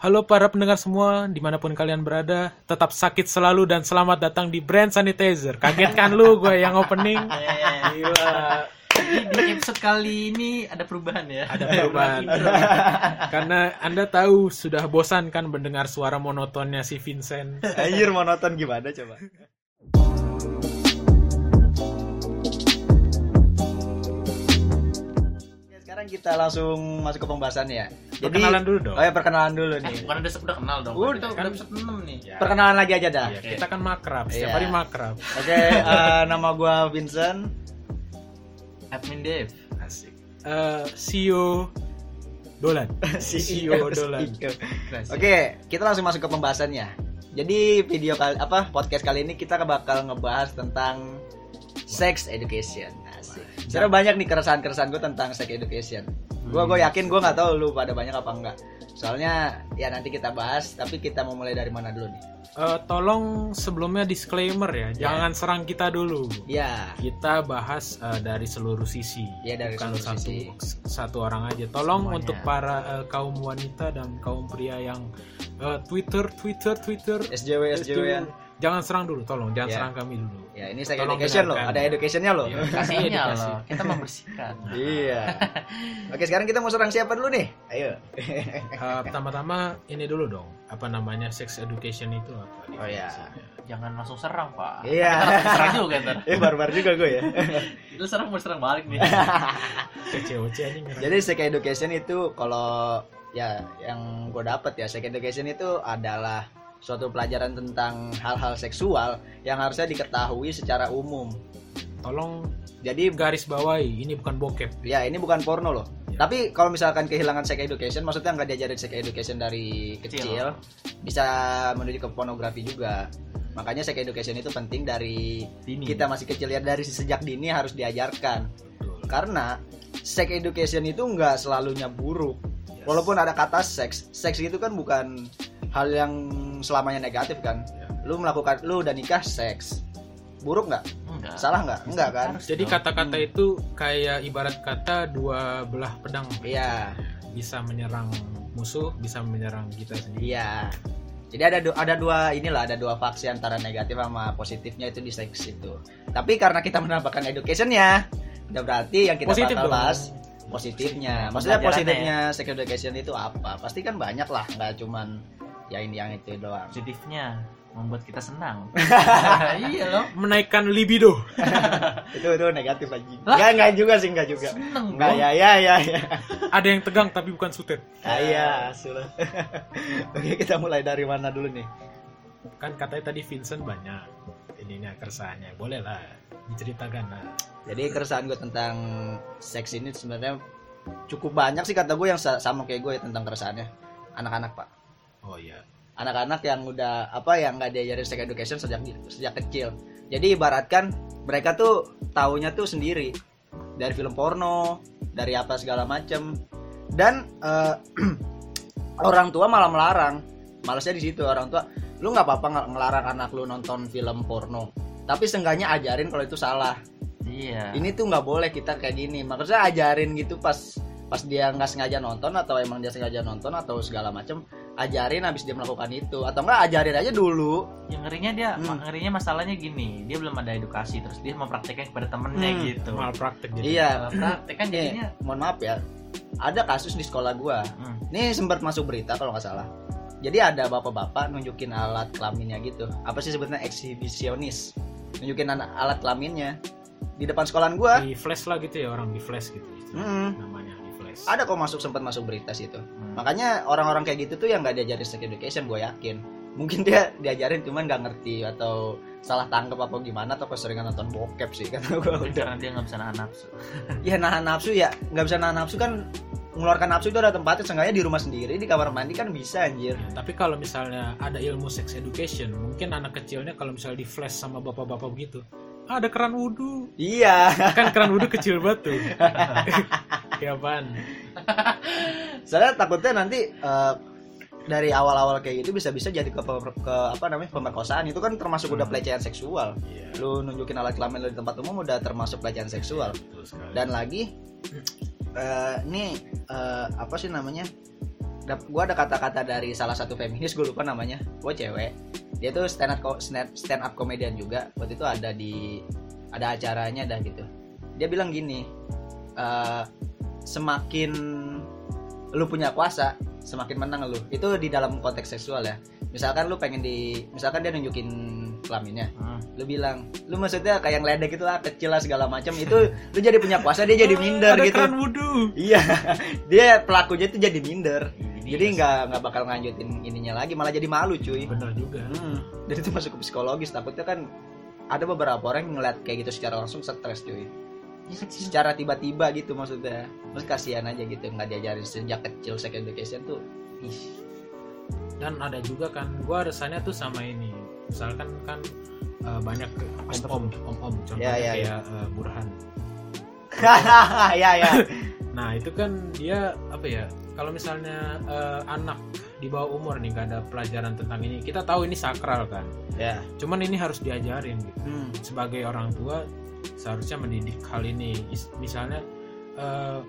Halo para pendengar semua, di mana pun kalian berada, tetap sakit selalu dan selamat datang di Brand Sanitizer. Kaget kan lu gue yang opening? Gila. Di episode kali ini ada perubahan ya. Ada perubahan. Karena Anda tahu sudah bosan kan mendengar suara monotonnya si Vincent. Anjir monoton gimana coba? Sekarang kita langsung masuk ke pembahasan ya. Perkenalan dulu dong. Oh ya perkenalan dulu Eh, nih. bukan udah udah kenal dong. Udah, Kita kan. udah episode 6 nih. Ya, Perkenalan lagi aja dah. ya, kita kan makrab, setiap Iya. hari makrab. Oke, eh, nama gua Vincent. Admin Dev. Asik. Eh, CEO Dolan. CEO Dolan. Oke, kita langsung masuk ke pembahasannya. Jadi video kali apa podcast kali ini kita bakal ngebahas tentang sex education. Asik. Sebenarnya banyak nih keresahan-keresahan gue tentang sex education. Gue gue yakin gue nggak tahu lu pada banyak apa enggak. Soalnya ya nanti kita bahas. Tapi kita mau mulai dari mana dulu nih? Eh, tolong sebelumnya disclaimer ya, jangan serang kita dulu. Ya, Kita bahas eh, dari seluruh sisi, Ya, dari bukan seluruh satu sisi. satu orang aja. Tolong Semuanya. untuk para eh, kaum wanita dan kaum pria yang eh, Twitter, Twitter, Twitter, SJW SJW ya. Jangan serang dulu, tolong jangan Ya. serang kami dulu. Ya ini Tolong education loh. Ada educationnya loh. Iya. Kasihnya loh. Kita membersihkan. Iya. Oke sekarang kita mau serang siapa dulu nih? Ayo. Eh, Pertama-tama ini dulu dong, apa namanya sex education itu apa? Oh, ya. Jangan langsung serang, Pak. Iya. Serang juga ntar. Eh barbar juga gue ya. Lu serang mau serang balik nih. CCOC aja. Jadi sex education itu kalau ya yang gue dapet ya sex education itu adalah suatu pelajaran tentang hal-hal seksual yang harusnya diketahui secara umum. tolong Jadi garis bawahi, ini bukan bokep. ya ini bukan porno loh. Ya. Tapi kalau misalkan kehilangan sex education, maksudnya nggak diajarin sex education dari Kecil. kecil, bisa menuju ke pornografi juga. Makanya sex education itu penting dari Dini. kita masih kecil ya dari sejak dini harus diajarkan. Betul. Karena sex education itu nggak selalunya buruk. Yes. Walaupun ada kata seks, seks itu kan bukan hal yang selamanya negatif kan. Ya. Lu melakukan, lu udah nikah seks, buruk nggak? Enggak. Salah nggak? Enggak kan? Harus Jadi kata-kata itu kayak ibarat kata dua belah pedang. Iya, Bisa menyerang musuh, bisa menyerang kita sendiri. iya. Jadi ada du- ada dua inilah ada dua faksi antara negatif sama positifnya itu di seks itu. Tapi karena kita menambahkan educationnya, udah berarti yang kita Positif bakal bahas positifnya. Maksudnya Pembelajarannya positifnya sex education itu apa? Pasti kan banyak lah, nggak cuman ya ini yang itu doang. positifnya membuat kita senang. iya loh. Menaikkan libido. itu itu negatif aja. Lah? Enggak enggak juga sih enggak juga. Seneng Enggak bro. ya ya ya ya. Ada yang tegang tapi bukan sutet. Ah, iya, sudah. Oke, kita mulai dari mana dulu nih? Kan katanya tadi Vincent banyak ininya keresahannya. Boleh lah diceritakan lah. Jadi keresahan gue tentang seks ini sebenarnya cukup banyak sih kata gue yang sa- sama kayak gue ya tentang keresahannya. Anak-anak, Pak. Oh iya. Anak-anak yang udah apa yang nggak diajarin sex education sejak sejak kecil. Jadi ibaratkan mereka tuh taunya tuh sendiri dari film porno, dari apa segala macem dan eh, orang tua malah melarang. Malesnya di situ orang tua, lu nggak apa-apa ngelarang anak lu nonton film porno, tapi seenggaknya ajarin kalau itu salah. Iya. Ini tuh nggak boleh kita kayak gini. Maksudnya ajarin gitu pas pas dia nggak sengaja nonton atau emang dia sengaja nonton atau segala macem ajarin habis dia melakukan itu atau enggak ajarin aja dulu yang ngerinya dia Hmm. ngerinya masalahnya gini dia belum ada edukasi terus dia mempraktekkan kepada temennya Hmm. gitu Mal praktek jadi. iya Salah praktek kan Nih, jadinya mohon maaf ya ada kasus di sekolah gua Hmm. ini sempat masuk berita kalau nggak salah jadi ada bapak-bapak nunjukin alat kelaminnya gitu apa sih sebetulnya eksibisionis nunjukin alat kelaminnya di depan sekolahan gua Di flash lah gitu ya orang di flash gitu. Hmm. Namanya di flash. ada kok masuk sempat masuk berita situ Hmm. Makanya orang-orang kayak gitu tuh yang nggak diajarin sex education gue yakin. Mungkin dia diajarin cuman nggak ngerti atau salah tangkap apa gimana atau keseringan nonton bokep sih kata gue udah. karena dia nggak bisa nahan nafsu. Ya nahan nafsu ya. Nggak bisa nahan nafsu kan mengeluarkan nafsu itu ada tempatnya seenggaknya di rumah sendiri di kamar mandi kan bisa anjir. Ya, tapi kalau misalnya ada ilmu sex education, mungkin anak kecilnya kalau misalnya di flash sama bapak-bapak begitu, "Ah, ada keran wudhu. iya. Kan keran wudhu kecil banget tuh. ya apaan? soalnya takutnya nanti eh, dari awal-awal kayak gitu bisa-bisa jadi ke, ke apa namanya pemerkosaan itu kan termasuk udah Hmm. pelecehan seksual Iya. lu nunjukin alat kelamin lu di tempat umum udah termasuk pelecehan seksual Betul sekali. dan lagi eh, ini eh, apa sih namanya gua ada kata-kata dari salah satu feminis gue lupa namanya gue cewek dia tuh stand up stand up komedian juga waktu itu ada di ada acaranya dah gitu dia bilang gini eh, semakin lu punya kuasa semakin menang lu itu di dalam konteks seksual ya misalkan lu pengen di misalkan dia nunjukin kelaminnya Hmm. lu bilang lu maksudnya kayak ngeledek itu lah kecil lah segala macam itu lu jadi punya kuasa dia jadi minder Ada gitu keran wudhu. iya dia pelakunya itu jadi minder Ini jadi nggak nggak bakal nganjutin ininya lagi malah jadi malu cuy Bener juga. hmm. dan itu masuk ke psikologis takutnya kan ada beberapa orang yang ngeliat kayak gitu secara langsung stres cuy. secara tiba-tiba gitu maksudnya terus kasihan aja gitu nggak diajarin sejak kecil sex education tuh ih Dan ada juga kan, gua resahnya tuh sama ini. Misalkan kan eh, banyak om-om, om-om, contohnya Ya, ya, ya. kayak eh, Burhan. ya ya Nah itu kan dia apa ya? Kalau misalnya eh, anak di bawah umur nih gak ada pelajaran tentang ini, kita tahu ini sakral kan. ya Cuman ini harus diajarin gitu. hmm. Sebagai orang tua seharusnya mendidik hal ini. Is- Misalnya eh,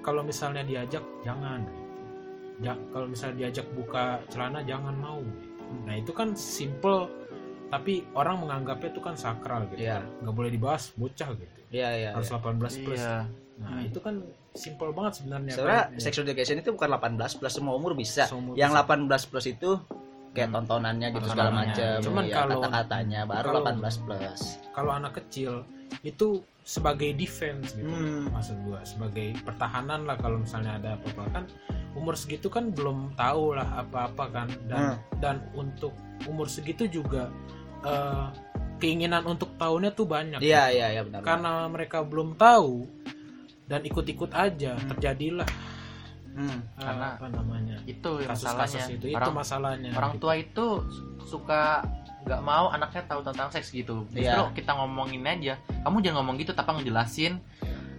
kalau misalnya diajak jangan. Ja, kalau misalnya diajak buka celana jangan mau. Nah itu kan simple tapi orang menganggapnya itu kan sakral gitu. Iya. Nggak boleh dibahas bocah gitu. ya ya, Harus ya. 18 plus. Iya. Nah Hmm. itu kan simple banget sebenarnya. sebenarnya kan? sex education itu bukan 18 plus semua umur bisa Seumur yang bisa. 18 plus itu kayak Hmm. tontonannya gitu segala macam Cuman ya, kalau- kata-katanya baru kalau- 18 plus kalau anak kecil itu sebagai defense gitu Hmm. maksud gua sebagai pertahanan lah kalau misalnya ada apa-apa kan umur segitu kan belum tahu lah apa-apa kan dan dan untuk umur segitu juga eh, keinginan untuk tahunya tuh banyak iya gitu. iya iya benar karena mereka belum tahu dan ikut-ikut aja Hmm. terjadilah Hmm. eh, Karena apa namanya Itu yang kasus-kasus masalahnya. itu itu orang, masalahnya orang tua itu suka nggak mau anaknya tahu tentang seks gitu. Justru Iya. kita ngomongin aja. Kamu jangan ngomong gitu, tapi ngejelasin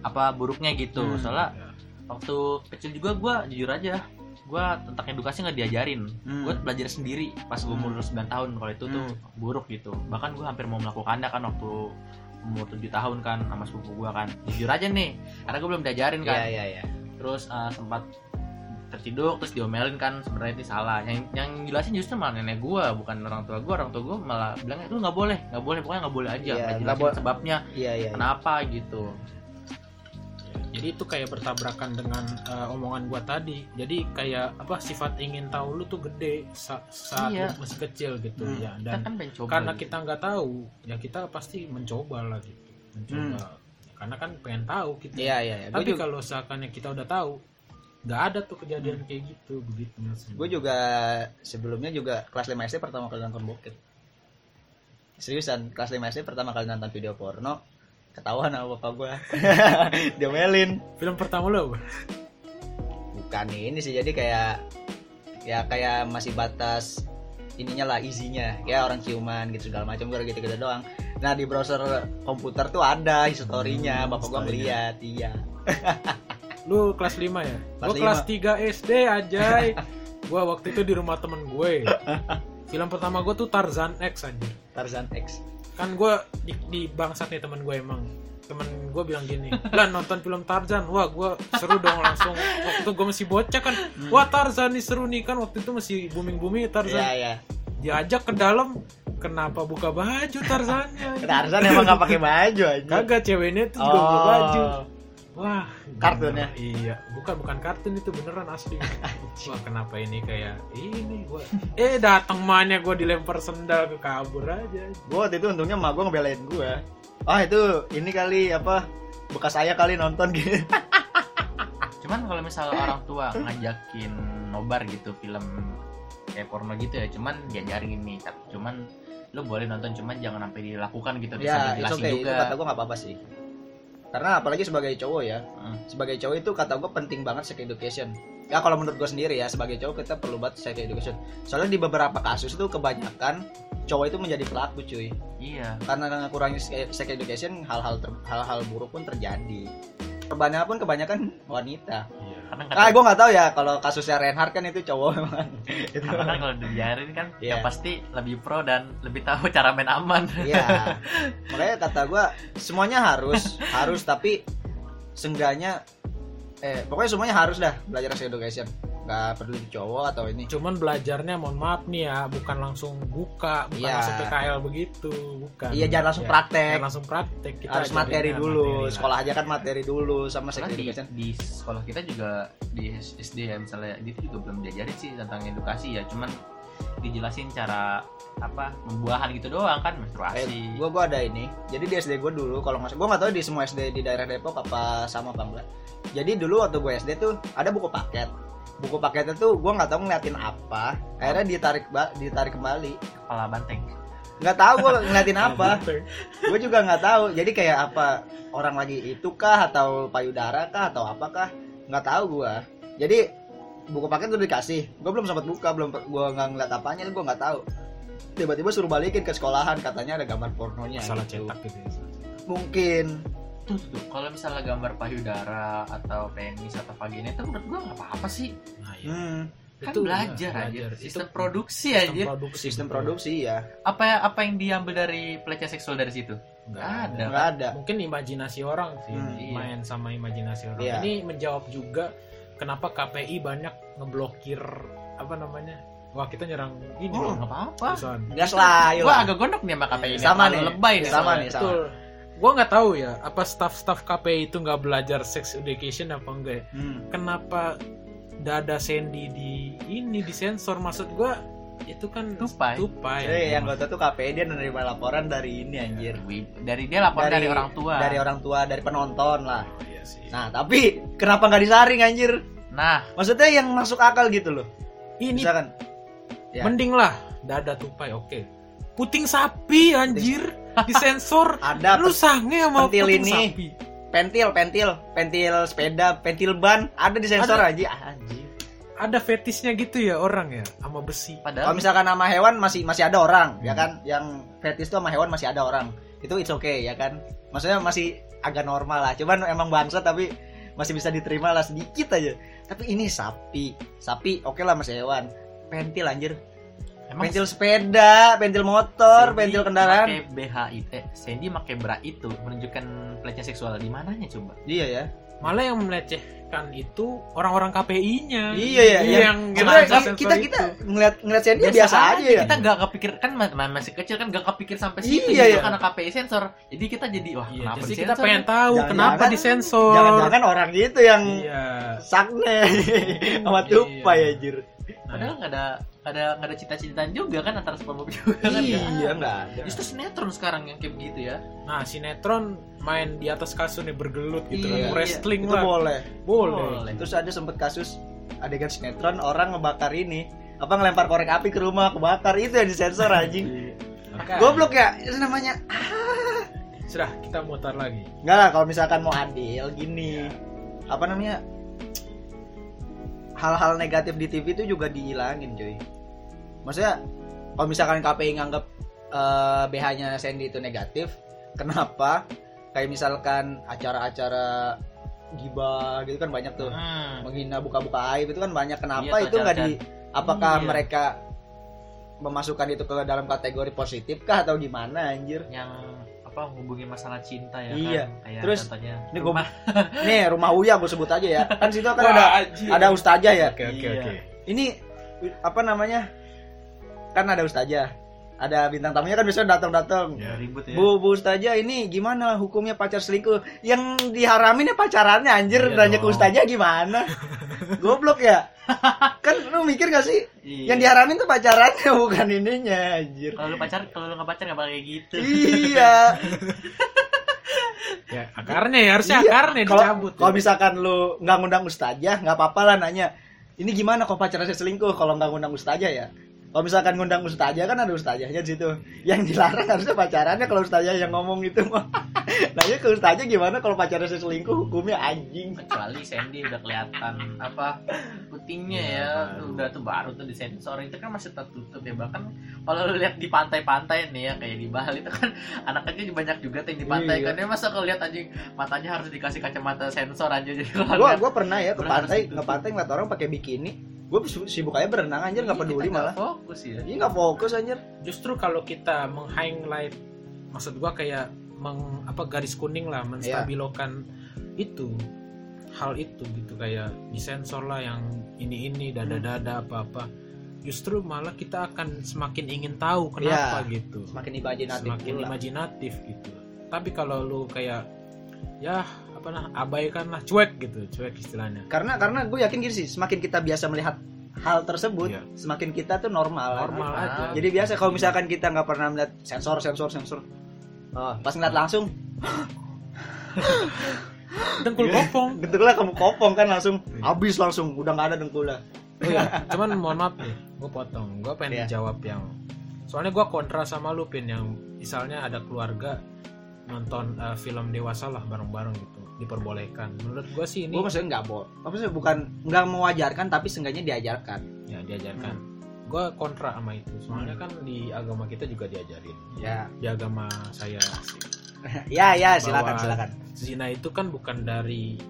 apa buruknya gitu. Hmm. Soalnya Ya. waktu kecil juga gue jujur aja gue tentang edukasi nggak diajarin Hmm. gue belajar sendiri pas gue umur 9 tahun kalau itu tuh Hmm. buruk gitu bahkan gue hampir mau melakukannya kan waktu umur 7 tahun kan sama sepupu gue kan jujur aja nih karena gue belum diajarin iya kan iya iya terus uh, sempat terciduk terus diomelin kan sebenarnya itu salah. Yang yang jelasin justru malah nenek gue bukan orang tua gue orang tua gue malah bilang itu nggak boleh nggak boleh pokoknya nggak boleh aja Iya, nggak boleh. sebabnya iya iya kenapa gitu. Jadi itu kayak bertabrakan dengan eh, omongan gua tadi. Jadi kayak apa sifat ingin tahu lu tuh gede sa- saat Iya. lu masih kecil gitu Hmm. ya. Kita dan kan pengen coba karena gitu. kita nggak tahu ya kita pasti mencoba lah gitu mencoba. Karena kan pengen tahu kita. Iya iya iya. Gue tapi juga kalau seakannya kita udah tahu nggak ada tuh kejadian kayak gitu begitu gue juga sebelumnya juga kelas 5 SD pertama kali nonton bokep. Seriusan kelas 5 SD pertama kali nonton video porno ketahuan sama bapak gue diomelin. Film pertama lo apa? bukan ini sih jadi kayak ya kayak masih batas ininya lah isinya ya orang ciuman gitu segala macam gue gitu gitu doang. Nah di browser komputer tuh ada historinya Hmm, bapak gue ngeliat iya lu kelas 5 ya? Kelas gue kelas 3 SD ajay gue waktu itu di rumah temen gue. Film pertama gue tuh Tarzan X anjir Tarzan X. Kan gue di, di bangsat nih teman gue emang. Temen gue bilang gini lah nonton film Tarzan. Wah gue seru dong langsung. Waktu itu gue masih bocah kan. Wah Tarzan nih seru nih kan. Waktu itu masih booming booming Tarzan. Iya iya. Diajak ke dalam kenapa buka baju Tarzannya? Tarzan emang gak pakai baju aja kagak ceweknya tuh juga buka baju wah Kartun ya? iya. Bukan bukan kartun itu beneran asli. Wah kenapa ini kayak ini gua eh datang mahnya gue dilempar sendal ke kabur aja. Gue waktu itu untungnya emak gue ngebelain gue ah itu ini kali apa bekas saya kali nonton gitu. Cuman kalau misal orang tua ngajakin nobar gitu film kayak porno gitu ya cuman diajarin ini cuman lu boleh nonton cuman jangan sampai dilakukan gitu ya itu jelasin okay. itu juga kata gue nggak apa-apa sih karena apalagi sebagai cowok ya Hmm. sebagai cowok itu kata gue penting banget sex education. Ya kalau menurut gue sendiri ya sebagai cowok kita perlu banget sex education. Soalnya di beberapa kasus itu kebanyakan cowok itu menjadi pelaku cuy. Iya. Karena kurangi sex education hal-hal ter- hal-hal buruk pun terjadi. Kebanyakan pun kebanyakan wanita karena ah gue nggak tahu ya kalau kasusnya Reinhardt kan itu cowok memang itu karena kan kalau diajarin kan Iya. ya pasti lebih pro dan lebih tahu cara main aman Iya. Makanya kata gua semuanya harus, harus tapi seenggaknya eh pokoknya semuanya harus dah belajar sex education. Nggak peduli cowok atau ini. Cuman belajarnya mohon maaf nih ya bukan langsung buka bukan Iya. langsung PKL begitu bukan. Iya jangan langsung Ya, praktek. jangan langsung praktek kita harus materi dulu. materi. sekolah aja kan materi dulu sama sex Karena di, di sekolah kita juga di SD ya misalnya itu juga belum diajarin sih tentang edukasi ya. Cuman dijelasin cara apa membuahan gitu doang kan Eh, menstruasi gua gua ada ini. Jadi di SD gua dulu kalau nggak gua nggak tahu di semua SD di daerah Depok apa sama apa enggak. Jadi dulu waktu gua SD tuh ada buku paket buku paketnya tuh gua nggak tahu ngeliatin apa. Akhirnya ditarik ditarik kembali. Kepala banteng. Nggak tahu gua ngeliatin apa. Gue juga nggak tahu. Jadi kayak apa orang lagi itu kah atau payudara kah atau apakah nggak tahu gua. Jadi buku paket udah dikasih. Gue belum sempat buka belum gue nggak ngeliat apanya gue nggak tahu. Tiba-tiba suruh balikin ke sekolahan katanya ada gambar pornonya salah gitu. cetak gitu ya. mungkin tuh tuh, tuh. kalau misalnya gambar payudara atau penis atau vagina itu menurut gua nggak apa-apa sih nah, ya. hmm, kan Itu, belajar ya, aja sistem Itu produksi sistem aja produksi sistem betul. produksi ya apa apa yang diambil dari pelecehan seksual dari situ Nggak ada. ada. nggak ada mungkin imajinasi orang sih Hmm, iya. main sama imajinasi orang Iya. ini menjawab juga kenapa KPI banyak ngeblokir apa namanya wah kita nyerang ini Oh, dong apa-apa gas lah yuk gua lah. agak gondok nih sama KPI ini Sama nih. lebay nih Sama nih. sama. betul gua nggak tahu ya apa staff-staff KPI itu nggak belajar sex education apa enggak ya? Hmm. kenapa dada Sandy di ini disensor? Maksud gua itu kan Tupai. tupai. Eh, yang gue tahu tuh KPI dia menerima laporan dari ini anjir. dari dia lapor dari, orang tua. dari orang tua dari penonton lah. Oh, iya sih. nah tapi kenapa nggak disaring anjir? Nah. Maksudnya yang masuk akal gitu loh. Ini misalkan. Ya. mending lah dada tupai oke. Puting sapi anjir disensor ada lu sange sama pentil ini. sapi. Pentil pentil. Pentil sepeda pentil ban. Ada di sensor Ada. aja anjir ada fetisnya gitu ya orang ya sama besi. Kalau padahal misalkan nama hewan masih masih ada orang ya Hmm. kan? Yang fetish tuh sama hewan masih ada orang. Itu it's okay ya kan? Maksudnya masih agak normal lah. Cuman emang bangsa tapi masih bisa diterima lah sedikit aja. Tapi ini sapi. Sapi oke lah masih hewan. Pentil anjir emang pentil sepeda pentil motor Sandy pentil kendaraan pakai BHI eh Sandy pakai bra itu menunjukkan pelecehan seksual di mananya coba iya ya malah yang melecehkan itu orang-orang KPI-nya Iya, iya, iya. yang ngerasa kita kita itu. ngeliat ngeliat Sandy biasa, aja ya kita nggak kepikir kan ma- ma- masih kecil kan nggak kepikir sampai situ Iya, gitu iya. karena KPI sensor jadi kita jadi wah Iya, kenapa jadi kita pengen ya? tahu Jangan-jangan- kenapa disensor. jangan-jangan orang gitu yang Iya. sakne sama Iya. tupai anjir padahal nggak ada nggak ada nggak ada cita-citaan juga kan antara SpongeBob juga kan iya nggak ada. nggak ada justru sinetron sekarang yang kayak begitu ya Nah, sinetron main di atas kasur nih bergelut gitu Iya, kan. Wrestling itu lah. boleh Boleh. terus ada sempet kasus adegan sinetron orang ngebakar ini apa ngelempar korek api ke rumah kebakar itu yang disensor anjing Makanya. goblok ya itu namanya Sudah, kita mutar lagi. Enggak lah kalau misalkan mau adil gini. Apa namanya? Hal-hal negatif di TV itu juga dihilangin, cuy. Maksudnya kalau misalkan KPI nganggap eh, BH-nya Sandy itu negatif, kenapa? Kayak misalkan acara-acara gibah gitu kan banyak tuh. Hmm. Menghina buka-buka aib itu kan banyak. Kenapa Iya, itu nggak di apakah Iya. mereka memasukkan itu ke dalam kategori positif kah atau gimana anjir? yang apa hubungi masalah cinta ya Iya. kan kayak Terus, contohnya ini gua- rumah Nih rumah Uya gue sebut aja ya. Kan situ kan ada ada ustazah ya. Oke, oke, Iya. oke. Ini apa namanya? Kan ada ustazah. Ada bintang tamunya kan biasanya datang-datang. Ya. ribut ya Bu, Bu Ustazah ini gimana hukumnya pacar selingkuh? Yang diharamin ya pacarannya anjir, Iya nanya ke. Ustazah gimana? Goblok ya? kan lu mikir gak sih? Iya. Yang diharamin tuh pacarannya bukan ininya anjir. kalau lu pacar kalau lu nggak pacar nggak bakal kayak gitu iya. Ya, akarnya ya harusnya Iya. akarnya Kalau dicabut. kalau ya. misalkan lu nggak ngundang ustazah, nggak apa-apa lah nanya. Ini gimana kok pacarnya selingkuh kalau nggak ngundang ustazah ya? Kalau misalkan ngundang ustazah kan ada ustazahnya di situ. Yang dilarang harusnya pacarannya kalau ustazah yang ngomong itu mah. Nanya ke ustazah gimana kalau pacarnya selingkuh hukumnya anjing. kecuali Sandy udah kelihatan apa putingnya Iya, ya baru. udah tuh baru tuh disensor itu kan masih tertutup ya bahkan kalau lu lihat di pantai-pantai nih ya kayak di Bali itu kan anak kecil banyak juga tuh yang di pantai Iya. kan dia masa kalau lihat anjing matanya harus dikasih kacamata sensor aja jadi Gua gua pernah ya ke pantai, nge pantai ngeliat orang pakai bikini. Gue sibuk aja berenang anjir nggak Iya, peduli malah. fokus ya. Iya nggak fokus anjir. Justru kalau kita meng-highlight maksud gua kayak meng apa garis kuning lah menstabilokan itu hal itu gitu kayak disensor lah yang ini ini dada dada apa apa justru malah kita akan semakin ingin tahu kenapa gitu. Semakin imajinatif semakin imajinatif gitu. Tapi kalau lu kayak ya apa nah abaikan lah cuek gitu cuek istilahnya karena karena gue yakin gini sih semakin kita biasa melihat hal tersebut Iya. semakin kita tuh normal normal normal. aja jadi biasa kalau misalkan kita nggak pernah melihat sensor sensor sensor oh, pas ngeliat langsung dengkul kopong dengkulnya kamu kopong kan langsung Iya. habis langsung udah nggak ada dengkulnya Oh iya, cuman mohon maaf nih, gue potong. Gue pengen Iya. jawab yang, soalnya gue kontra sama lu pin yang misalnya ada keluarga nonton eh, film dewasa lah bareng-bareng gitu, diperbolehkan. Menurut gue sih ini gue maksudnya nggak bo maksudnya bukan nggak mewajarkan tapi seenggaknya diajarkan ya diajarkan. Gue kontra sama itu, soalnya kan di agama kita juga diajarin. ya Di agama saya ya ya silakan Bahwa- silakan zina itu kan bukan dari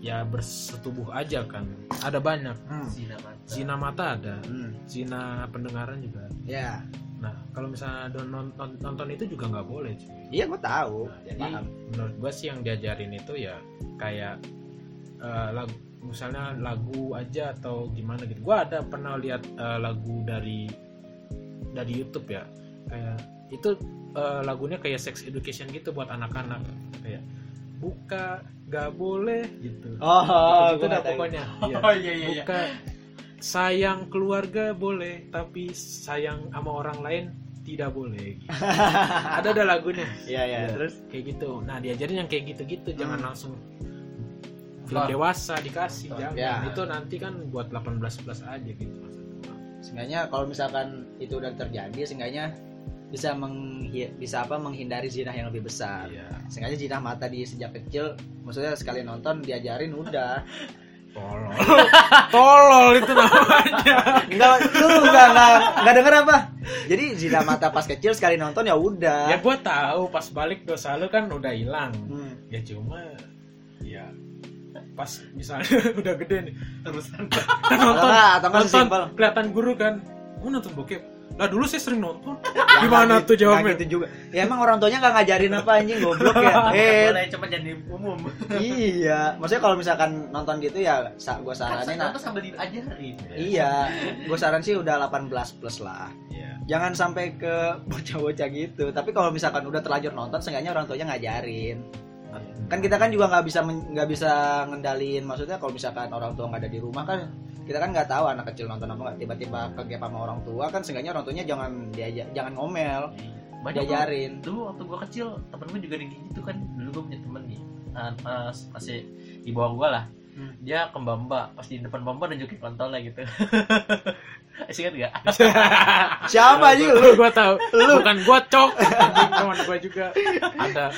ya bersetubuh aja kan, ada banyak. Hmm. Zina mata. Zina mata ada, Hmm. zina pendengaran juga. ada. ya Nah, kalau misalnya don- nonton, nonton itu juga nggak boleh. cuy. iya gue tahu Nah, jadi paham. menurut gue sih yang diajarin itu ya kayak eh, lagu misalnya lagu aja atau gimana gitu. Gue ada pernah lihat eh, lagu dari dari YouTube ya kayak itu eh, lagunya kayak sex education gitu buat anak-anak kayak buka gak boleh gitu. oh gitu, dah pokoknya. Iya. Oh iya iya. iya. Buka sayang keluarga boleh tapi sayang sama orang lain tidak boleh. Gitu. ada ada lagunya iya iya Iya. terus kayak gitu nah diajarin yang kayak gitu-gitu jangan Hmm. langsung film Wah. dewasa dikasih Betul. jangan Ya. itu nanti kan buat 18 plus aja gitu seenggaknya kalau misalkan itu udah terjadi seenggaknya bisa menghi- bisa apa menghindari zina yang lebih besar iya sengaja zina mata di sejak kecil maksudnya sekali nonton diajarin udah tolol. Tolol itu namanya. Enggak lu enggak enggak enggak denger apa? Jadi zina mata pas kecil sekali nonton ya udah. Ya gua tahu pas balik dosa lu kan udah hilang. Hmm. ya cuma ya pas misalnya udah gede nih atau nonton atau nonton kelihatan guru kan mau nonton bokep lah dulu saya sering nonton. Gimana nggak tuh gitu- jawabnya? gitu juga. Ya emang orang tuanya nggak ngajarin apa anjing goblok ya. Eh. boleh cuma jadi umum. iya. Maksudnya kalau misalkan nonton gitu ya sa gue saranin Kan terus sambil diajarin. iya. Gue saran sih udah 18 plus lah. Iya. jangan sampai ke bocah-bocah gitu. Tapi kalau misalkan udah terlanjur nonton seenggaknya orang tuanya ngajarin kan kita kan juga nggak bisa nggak bisa ngendalin maksudnya kalau misalkan orang tua nggak ada di rumah kan kita kan nggak tahu anak kecil nonton apa nggak tiba-tiba kegep sama orang tua kan seenggaknya orang tuanya jangan diajak jangan ngomel Banyak diajarin. Dulu waktu gua kecil temen gue juga kayak gitu kan. Dulu gue punya temen nih uh, uh, masih di bawah gua lah. Hmm. dia ke mbak pas di depan mbak nunjukin kontolnya gitu. Masih ingat gak? siapa aja lu lu gua tahu. Bukan gua cok. Teman gua juga. Ada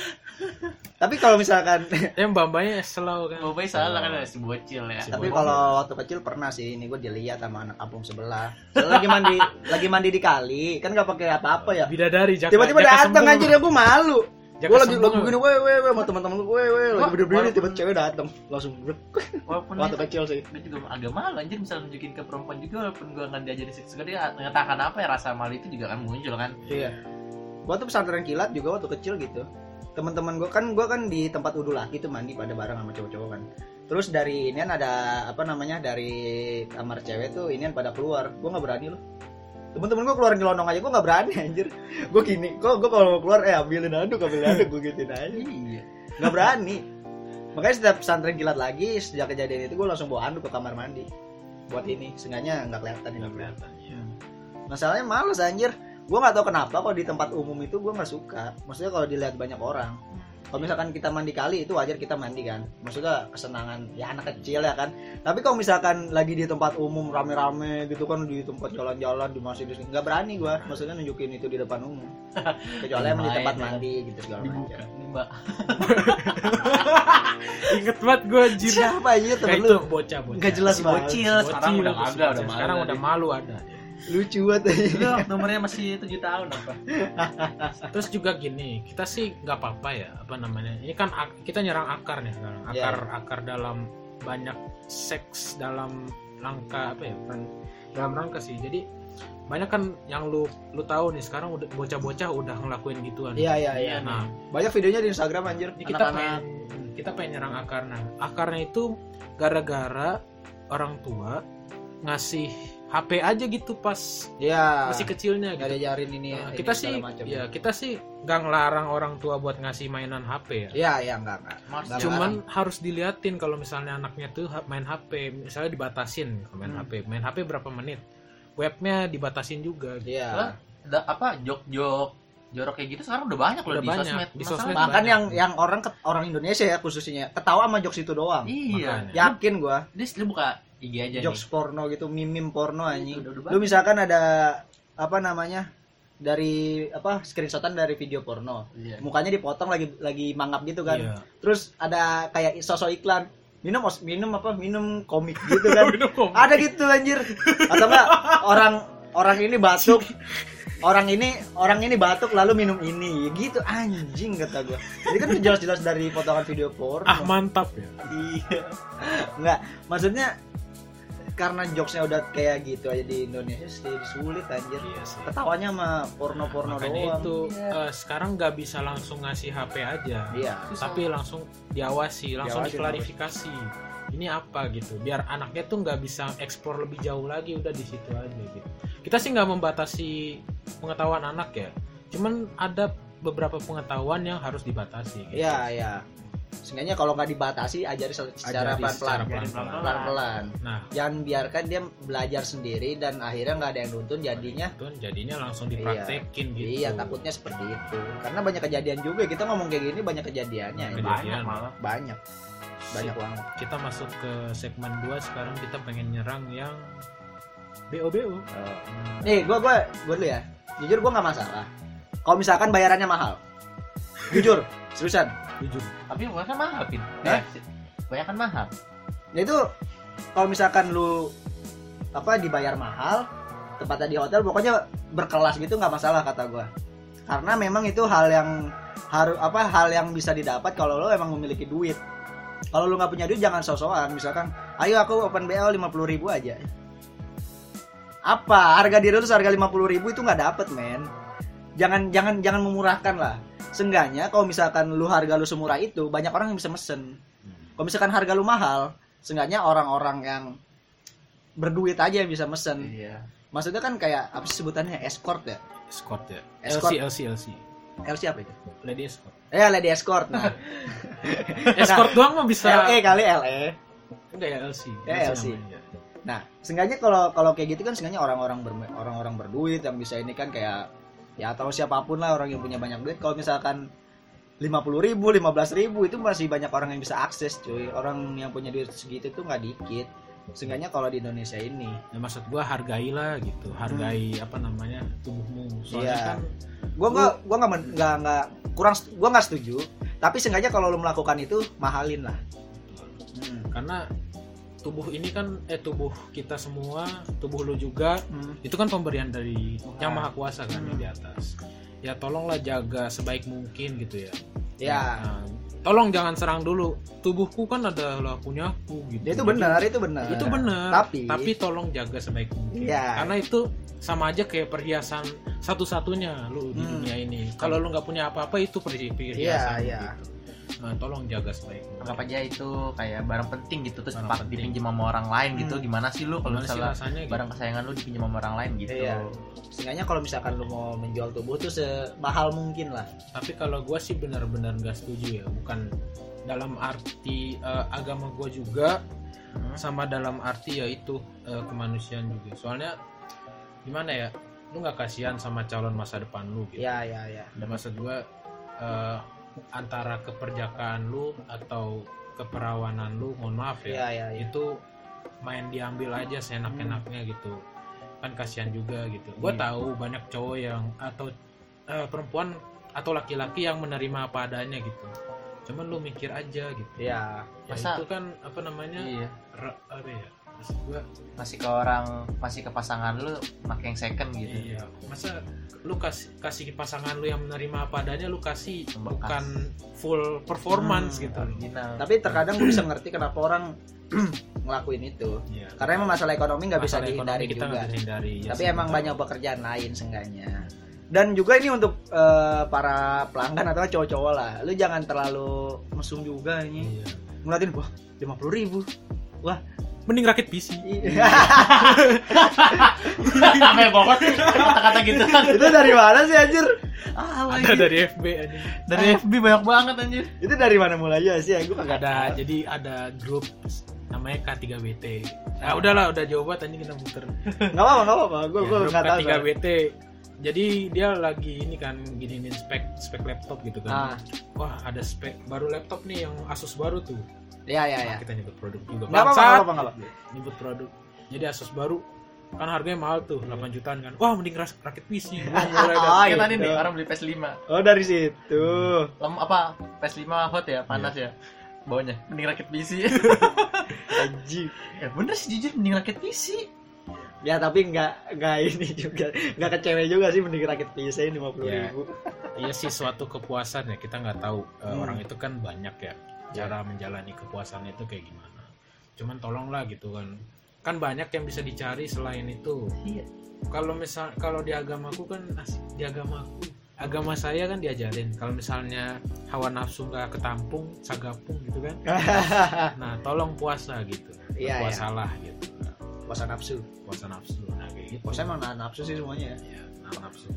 tapi kalau misalkan yang mbak-mbaknya slow kan. Bapaknya salah kan masih bocil ya. Si tapi bocil. kalau waktu kecil pernah sih ini gue dilihat sama anak kampung sebelah. Soalnya lagi mandi lagi mandi di kali kan nggak pakai apa-apa ya. Bidadari jaka, tiba-tiba datang anjir ya gue malu gue lagi lagi lu. begini weh weh weh sama teman-teman gue weh weh lagi berdiri tiba cewek datang. Langsung brek. walaupun waktu kecil sih. gue juga agak malu anjir misal nunjukin ke perempuan juga walaupun gue nggak diajarin seks juga dia mengatakan apa ya rasa malu itu juga kan muncul kan. Iya. Gue tuh pesantren kilat juga waktu kecil gitu teman-teman gue kan gue kan di tempat wudhu laki tuh mandi pada bareng sama cowok-cowok kan. Terus dari ini ada apa namanya dari kamar cewek tuh ini pada keluar. Gue nggak berani loh. Temen-temen gue keluar nyelonong aja gue nggak berani anjir. Gue gini kok gue kalau mau keluar eh ambilin aduk ambilin aduk gue gituin aja. Iya. Nggak berani. Makanya setiap pesantren kilat lagi sejak kejadian itu gue langsung bawa anduk ke kamar mandi. Buat ini sengaja nggak kelihatan Nggak kelihatan iya. masalahnya males anjir gue nggak tahu kenapa kalau di tempat umum itu gue nggak suka. Maksudnya kalau dilihat banyak orang kalau misalkan kita mandi kali itu wajar kita mandi kan. Maksudnya kesenangan ya anak kecil ya kan. Tapi kalau misalkan lagi di tempat umum rame-rame gitu kan di tempat jalan-jalan di masjid di sini, nggak berani gue maksudnya nunjukin itu di depan umum. Kecuali emang di tempat ya. mandi gitu segala macam. mbak inget banget gua anjir siapa aja temen itu lu. bocah bocah. Nggak jelas Si banget. bocil. Sekarang udah bocil, kagak udah bocil. sekarang malu udah malu ada lucu banget aja Lu nomornya masih 7 tahun apa terus juga gini kita sih nggak apa-apa ya apa namanya ini kan kita nyerang akar nih sekarang Iya. akar akar dalam banyak seks dalam langka apa ya dalam rangka sih jadi banyak kan yang lu lu tahu nih sekarang udah bocah-bocah udah ngelakuin gituan Iya iya iya. nah Banyak videonya di Instagram anjir. ini kita Anak-anak. pengen kita pengen nyerang akarnya akarnya itu gara-gara orang tua ngasih HP aja gitu pas Iya. masih kecilnya Nggak gitu diajarin ini. Nah, ini kita sih macam. ya kita sih nggak ngelarang orang tua buat ngasih mainan HP ya Iya iya enggak enggak. Mas, Nggak cuman harus diliatin kalau misalnya anaknya tuh main HP misalnya dibatasin main Hmm. HP main HP berapa menit webnya dibatasin juga gitu. Iya. Lah, da, apa jok-jok jorok kayak gitu sekarang udah banyak loh Udah di banyak. sosmed. Di sosmed Bahkan banyak. yang yang orang orang Indonesia ya khususnya ketawa sama jokes itu doang. Iya. Makanya. Yakin gua. Dis lu buka IG aja Jokes porno gitu, mimim porno anjing. Udah- udah Lu misalkan ada apa namanya? dari apa screenshotan dari video porno. nih. Iya. Mukanya dipotong lagi lagi mangap gitu kan. Iya. Terus ada kayak sosok iklan. Minum minum apa? Minum komik gitu kan. Minum komik. ada gitu anjir. Atau enggak orang orang ini batuk. Orang ini orang ini batuk lalu minum ini gitu anjing kata gua. Jadi kan jelas-jelas dari potongan video porno. ah mantap ya Iya. Enggak, maksudnya karena jokesnya udah kayak gitu aja di Indonesia jadi sulit anjir. iya sih Ketawanya sama porno-porno makanya doang. itu eh, sekarang nggak bisa langsung ngasih HP aja Iya. tapi langsung diawasi langsung Diawasi, diklarifikasi ini apa gitu biar anaknya tuh nggak bisa eksplor lebih jauh lagi udah di situ aja gitu kita sih nggak membatasi pengetahuan anak ya cuman ada beberapa pengetahuan yang harus dibatasi gitu. Iya, iya. Seenggaknya kalau nggak dibatasi ajari se- secara pelan-pelan. pelan-pelan. Pelan-pelan. nah Jangan biarkan dia belajar sendiri dan akhirnya nggak ada yang nuntun jadinya itu jadinya langsung dipraktekin gitu Iya, takutnya seperti itu. Karena banyak kejadian juga kita ngomong kayak gini banyak kejadiannya. Banyak. Banyak Kejadian. malah. Banyak. Banyak banget. kita masuk ke segmen 2 sekarang kita pengen nyerang yang BO BO Nih, gua gua gua dulu ya. Jujur gua nggak masalah. Kalau misalkan bayarannya mahal. Jujur, seriusan. Jujur Tapi banyak kan mahal, Pin. Hah? Banyak kan mahal. Nah itu kalau misalkan lu apa dibayar mahal, tempatnya di hotel pokoknya berkelas gitu nggak masalah kata gua. Karena memang itu hal yang harus apa hal yang bisa didapat kalau lo emang memiliki duit. Kalau lu nggak punya duit jangan sosokan. Misalkan, ayo aku open BO 50.000 ribu aja. Apa harga diri lu seharga 50.000 ribu itu nggak dapet men. Jangan jangan jangan memurahkan lah. Seenggaknya kalau misalkan lu harga lu semurah itu banyak orang yang bisa mesen. Kalau misalkan harga lu mahal, seenggaknya orang-orang yang berduit aja yang bisa mesen. Iya. Maksudnya kan kayak apa sih sebutannya escort ya? escort ya Escort. LC LC LC LC apa itu? lady escort Eh, lady escort. Nah, escort doang mah bisa LE kali LE. enggak ya LC Ya, LC. namanya. Nah, seenggaknya kalau kalau kayak gitu kan seenggaknya orang-orang ber- orang-orang berduit yang bisa ini kan kayak ya atau siapa pun lah orang yang punya banyak duit. Kalau misalkan 50.000 ribu, 15 ribu itu masih banyak orang yang bisa akses cuy. Orang yang punya duit segitu tuh nggak dikit. Seenggaknya kalau di Indonesia ini. Ya maksud gua hargailah gitu. Hargai apa namanya tubuhmu. Soalnya Iya. kan gua nggak gua nggak nggak nggak kurang gua nggak setuju. Tapi seenggaknya kalau lu melakukan itu mahalin lah. Hmm. karena tubuh ini kan eh tubuh kita semua tubuh lu juga Hmm. itu kan pemberian dari yang Ah. maha kuasa kan yang di atas. Ya tolonglah jaga sebaik mungkin gitu ya. Ya. Nah, tolong jangan serang dulu. Tubuhku kan adalah punyaku gitu. Itu benar itu benar. itu benar. Tapi tapi tolong jaga sebaik mungkin. Iya. karena itu sama aja kayak perhiasan satu-satunya lu di Hmm. dunia ini. Kalau lu nggak punya apa-apa itu perhi- perhiasan iya gitu. Nah tolong jaga sebaik mungkin Anggap aja itu kayak barang penting gitu terus Barang dipinjam sama orang lain gitu. Hmm. Gimana sih lu kalau sih misalnya rasanya gitu? barang kesayangan lu dipinjam sama orang lain gitu. Iya. seenggaknya kalau misalkan lu mau menjual tubuh tuh semahal mungkin lah tapi kalau gue sih benar-benar nggak setuju ya bukan dalam arti eh, agama gue juga Hmm. sama dalam arti yaitu eh, kemanusiaan juga soalnya gimana ya lu nggak kasihan sama calon masa depan lu gitu ya ya ya dan maksud gue eh, antara keperjakaan lu atau keperawanan lu mohon maaf ya. Ya ya, ya. itu main diambil aja seenak-enaknya gitu. Kan kasihan juga gitu. Gue Iya. tahu banyak cowok yang atau eh, perempuan atau laki-laki yang menerima apa adanya gitu. Cuman lu mikir aja gitu. Ya ya Masa- itu kan apa namanya Iya. ra- apa ya maksud gua Masih ke orang, masih ke pasangan lu pakai yang second gitu. iya masa lu kasih kasih pasangan lu yang menerima apa adanya lu kasih Bekas. bukan full performance Hmm, gitu Original. tapi terkadang gue bisa ngerti kenapa orang ngelakuin itu Iya. karena emang masalah ekonomi nggak bisa dihindari kita juga nggak bisa hindari ya tapi emang betul. banyak pekerjaan lain seenggaknya dan juga ini untuk eh, para pelanggan atau cowok-cowok lah lu jangan terlalu mesum juga ini Iya. ngeliatin wah lima puluh ribu mending rakit PC. Sampai bokot kata-kata gitu. Kan. itu dari mana sih anjir? Ah ada dari FB aja Dari FB banyak banget anjir. itu dari mana mulainya sih gue kagak ada tahu. jadi ada grup namanya K3BT nah udahlah udah jauh banget anjing kita muter. Nggak apa nggak apa gue Ya, gue grup nggak tahu soalnya. K3BT jadi dia lagi ini kan giniin spek spek laptop gitu ah. Kan wah ada spek baru laptop nih yang Asus baru tuh ya ya Nah, ya kita nyebut produk juga nggak apa Bangsat. nggak apa nggak apa nyebut produk jadi Asus baru kan harganya mahal tuh 8 jutaan kan wah mending ras- rakit PC Gua mulai dari- Ah, Kayak gitu. tadi nih orang beli PS5. oh dari situ Lem apa? PS5 hot ya, panas ya. Bawahnya mending rakit PC. Anjing. ya bener sih jujur mending rakit PC. ya tapi nggak nggak ini juga nggak ke cewek juga sih mending rakit PC lima puluh Ya. ribu iya sih suatu kepuasan ya kita nggak tahu Eh, Hmm. orang itu kan banyak ya cara menjalani kepuasan itu kayak gimana. Cuman tolonglah gitu kan. Kan banyak yang bisa dicari selain itu. Iya. kalau misal kalau di agamaku kan di agamaku agama saya kan diajarin. Kalau misalnya hawa nafsu nggak ketampung sagapung gitu kan. Nah tolong puasa gitu. Iya, puasalah gitu. Puasa nafsu. Puasa nafsu. Nah kayak gitu. Puasa emang nahan nafsu sih semuanya. Ya nahan nafsu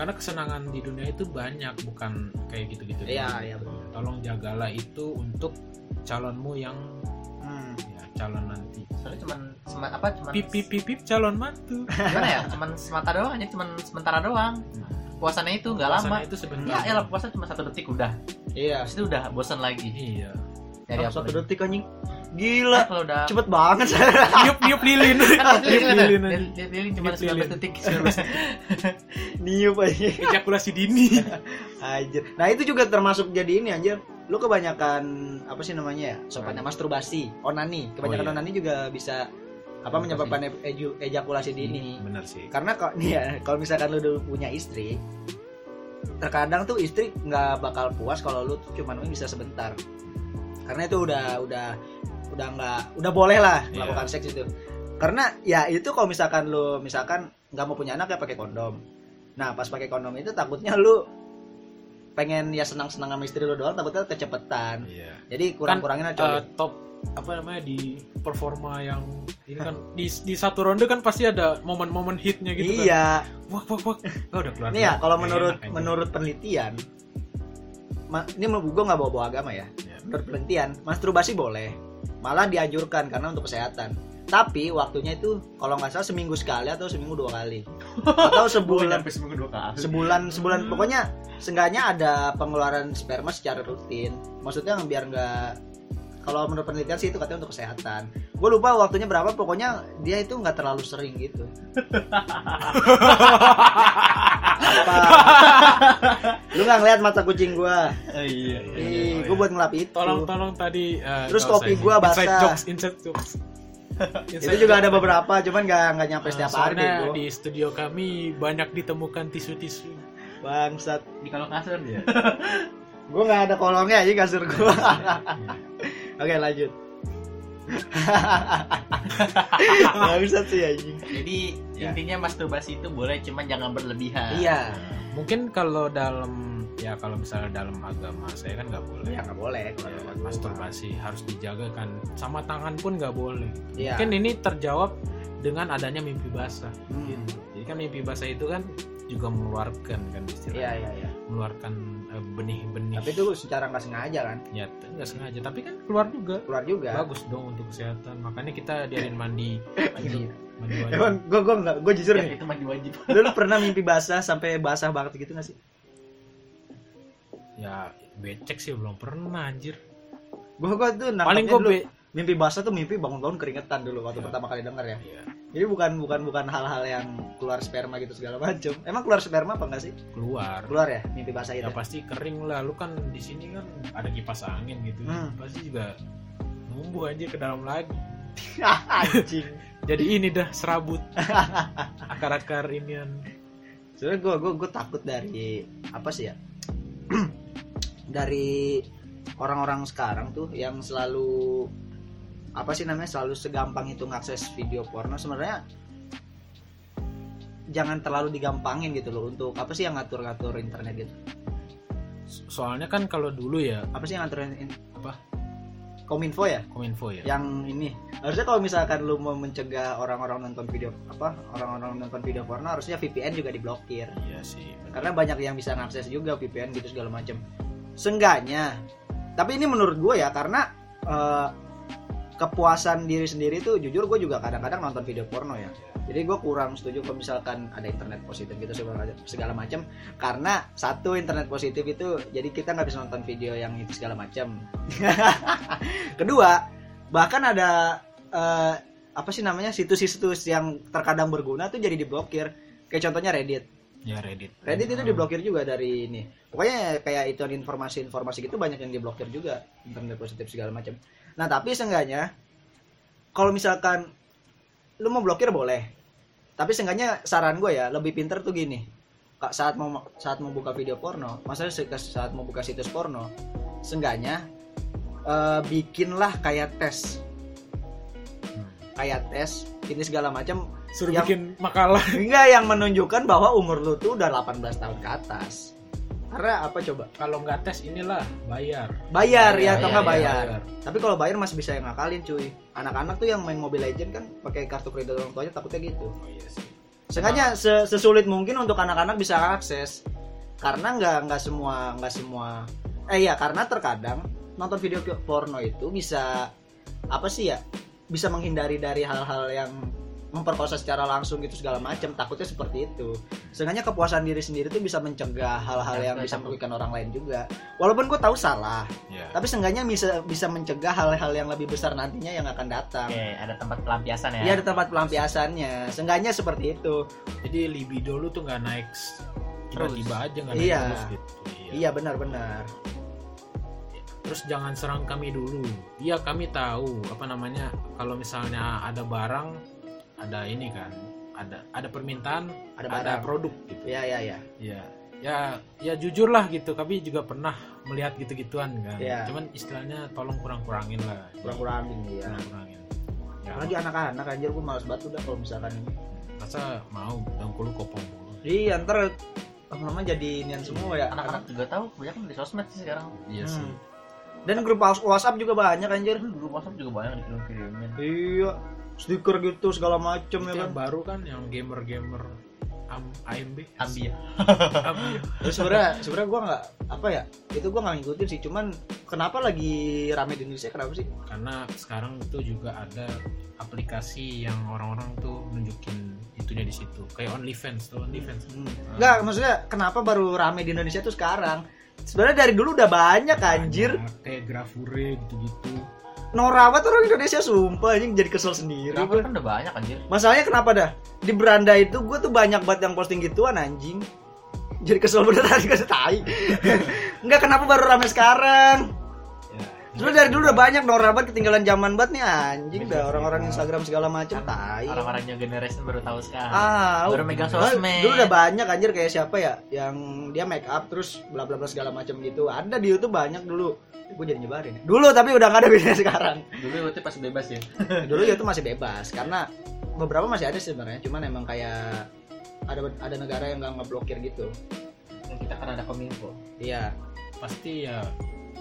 karena kesenangan di dunia itu banyak bukan kayak gitu-gitu Iya, iya, betul. tolong jagalah itu untuk calonmu yang hmm. ya calon nanti Soalnya cuman sema, apa cuman pip pip pip pip calon mantu gimana ya? Cuman semata doang aja, cuman sementara doang. Puasanya itu nggak lama. Itu sebentar Ya elah puasa cuma satu detik udah. iya Habis itu udah bosan lagi. iya apa? satu lagi? detik anjing gila kalau udah cepet banget niup niup lilin kan niup lilin lilin aja. Lilin- cuma Niup lilin. 19 detik 19 niup aja ejakulasi dini Anjir. Nah itu juga termasuk jadi ini anjir. Lu kebanyakan apa sih namanya ya? Sopannya masturbasi, onani. Kebanyakan Oh, iya. onani juga bisa apa menyebabkan eju- ejakulasi dini. bener sih Karena kok nih ya, kalau misalkan lu udah punya istri, terkadang tuh istri nggak bakal puas kalau lu tuh cuma bisa sebentar. Karena itu udah udah udah nggak udah boleh lah Iya. melakukan seks itu. Karena ya itu kalau misalkan lu misalkan nggak mau punya anak ya pakai kondom. Nah pas pakai kondom itu takutnya lu pengen ya senang-senang sama istri lu doang takutnya kecepetan. iya Jadi kurang-kurangin aja Eh, top apa namanya di performa yang ini kan di di satu ronde kan pasti ada momen-momen hitnya gitu kan Iya. wah wah wah oh, udah keluar Ini ya kalau menurut enak menurut penelitian ma- ini gue nggak bawa bawa agama ya. Ya. Menurut penelitian masturbasi boleh, malah dianjurkan karena untuk kesehatan. Tapi waktunya itu kalau nggak salah seminggu sekali atau seminggu dua kali atau sebulan sampai seminggu dua kali sebulan sebulan pokoknya seenggaknya ada pengeluaran sperma secara rutin. Maksudnya biar nggak kalau menurut penelitian sih itu katanya untuk kesehatan. Gue lupa waktunya berapa, pokoknya dia itu nggak terlalu sering gitu. Apa? Lu nggak ngeliat mata kucing gua? oh, iya Ih, gua buat ngelap itu. tolong tolong tadi eh, Terus kopi gua ini. inside basah. jokes inside jokes Itu juga ada beberapa, cuman nggak nggak nyampe Eh, setiap hari bego. di studio kami banyak ditemukan tisu-tisu Bangsat. di kalau kasur dia Gua nggak ada kolongnya aja kasur gua. Oke lanjut. Bangsat sih anjing. jadi Ya. intinya masturbasi itu boleh cuman jangan berlebihan Iya. mungkin kalau dalam ya kalau misalnya dalam agama saya kan nggak boleh Ya nggak boleh. Ya, masturbasi harus dijaga kan sama tangan pun nggak boleh Iya. mungkin ini terjawab dengan adanya mimpi basah Hmm. jadi kan mimpi basah itu kan juga mengeluarkan kan Iya istilahnya iya iya. Mengeluarkan eh, benih-benih Tapi itu secara nggak sengaja kan, ya nggak sengaja tapi kan keluar juga keluar juga. bagus dong untuk kesehatan makanya kita diarin mandi Iya. mandi wajib. Emang gue gue nggak gue jujur Ya, nih. itu mandi wajib Lu, lu pernah mimpi basah sampai basah banget gitu gak sih? ya becek sih belum pernah anjir Gue gue tuh paling gue be mimpi basah tuh mimpi bangun-bangun keringetan dulu waktu Ya. pertama kali denger ya. ya, Jadi bukan bukan bukan hal-hal yang keluar sperma gitu segala macem. Emang keluar sperma apa enggak sih? keluar Keluar ya mimpi basah itu. ya pasti kering lah lu kan di sini kan ada kipas angin gitu Hmm. pasti juga numbuh aja ke dalam lagi Anjing. jadi ini dah serabut akar-akar inian Sebenarnya gue gue gue takut dari apa sih ya? dari orang-orang sekarang tuh yang selalu apa sih namanya selalu segampang itu ngakses video porno sebenarnya jangan terlalu digampangin gitu loh untuk apa sih yang ngatur-ngatur internet gitu? So- soalnya kan kalau dulu ya apa sih yang ngatur in- Apa? kominfo ya? Kominfo ya. Yang ini. Harusnya kalau misalkan lu mau mencegah orang-orang nonton video apa orang-orang nonton video porno harusnya VPN juga diblokir. Iya sih karena banyak yang bisa ngakses juga VPN gitu segala macam senggaknya tapi ini menurut gue ya karena eh, kepuasan diri sendiri tuh jujur gue juga kadang-kadang nonton video porno ya jadi gue kurang setuju kalau misalkan ada internet positif gitu segala segala macam karena satu internet positif itu jadi kita nggak bisa nonton video yang itu segala macam kedua bahkan ada eh, apa sih namanya situs-situs yang terkadang berguna tuh jadi diblokir kayak contohnya Reddit ya Reddit Reddit itu Hmm. diblokir juga dari ini. Pokoknya kayak itu informasi-informasi gitu banyak yang diblokir juga internet positif segala macam. Nah tapi seenggaknya kalau misalkan lu mau blokir boleh. Tapi seenggaknya saran gue ya lebih pinter tuh gini. Kak saat mau saat mau buka video porno, maksudnya saat mau buka situs porno, seenggaknya eh, bikinlah kayak tes, kayak tes ini segala macam suruh Yang- bikin makalah Enggak yang menunjukkan bahwa umur lu tuh udah 18 tahun ke atas. Karena apa coba? kalau nggak tes inilah bayar Bayar ya atau iya, enggak iya, bayar. Tapi kalau bayar masih bisa yang ngakalin cuy. Anak-anak tuh yang main Mobile Legend kan pakai kartu kredit orang tuanya takutnya gitu. oh iya sih Sengaja se- sesulit mungkin untuk anak-anak bisa akses. Karena nggak nggak semua nggak semua eh iya karena terkadang nonton video porno itu bisa apa sih ya? Bisa menghindari dari hal-hal yang memperkosa secara langsung gitu segala macam takutnya seperti itu. Seenggaknya kepuasan diri sendiri tuh bisa mencegah hal-hal Ya, yang ya, bisa satu. merugikan orang lain juga. Walaupun gue tahu salah ya. tapi seenggaknya bisa bisa mencegah hal-hal yang lebih besar nantinya yang akan datang. Oke, ada tempat pelampiasan ya. Iya ada tempat pelampiasannya. Seenggaknya seperti itu. Jadi libido lu tuh nggak naik tiba-tiba aja nggak naik Iya. terus gitu. Iya. Benar-benar terus jangan serang kami dulu. Iya kami tahu apa namanya kalau misalnya ada barang ada ini kan ada ada permintaan ada ada, produk gitu. Iya iya iya. Ya ya ya jujur lah gitu kami juga pernah melihat gitu-gituan kan. Iya. cuman istilahnya tolong kurang-kurangin lah. Kurang-kurangin ya kurang-kurangin. Ya. Lagi anak-anak anjir gue males banget udah kalau misalkan ini. Masa mau dengkul lu kopong mulu? Iya ntar lama-lama jadi nian semua ya. Anak-anak juga tahu, kebanyakan di sosmed sih sekarang. iya Hmm. sih. Dan grup WhatsApp juga banyak anjir. Grup WhatsApp juga banyak dikirim-kirimin. iya stiker gitu segala macem itu ya kan? yang baru kan yang gamer-gamer Am AMB Ambi ya. Terus sebenarnya sebenarnya gue nggak apa ya itu gue nggak ngikutin sih cuman kenapa lagi rame di Indonesia kenapa sih? Karena sekarang itu juga ada aplikasi yang orang-orang tuh nunjukin itunya di situ. Kayak OnlyFans tuh OnlyFans? Nggak maksudnya kenapa baru rame di Indonesia tuh sekarang? Sebenarnya dari dulu udah banyak anjir. Banyak, kayak Grafure gitu-gitu norawat orang Indonesia sumpah anjing jadi kesel sendiri Kenapa gue kan udah banyak anjir. masalahnya kenapa dah di beranda itu gue tuh banyak banget yang posting gituan anjing jadi kesel beneran gue tai nggak kenapa baru rame sekarang ya Sebenernya dari dulu udah banyak norawat ketinggalan zaman banget nih anjing Bisa dah orang-orang ya. Instagram segala macem Kan tai Orang-orang new generation baru tahu sekarang. ah baru megang sosmed. Dulu udah banyak anjir kayak siapa ya yang dia make up terus bla bla bla segala macam gitu. Ada di YouTube banyak dulu. Gue jadi nyebarin. Dulu tapi udah nggak ada bedanya sekarang. Dulu itu pasti bebas ya. Dulu YouTube masih bebas karena beberapa masih ada sih sebenarnya. Cuman emang kayak ada ada negara yang nggak ngeblokir gitu. Kita kan ada kominfo. Iya. pasti ya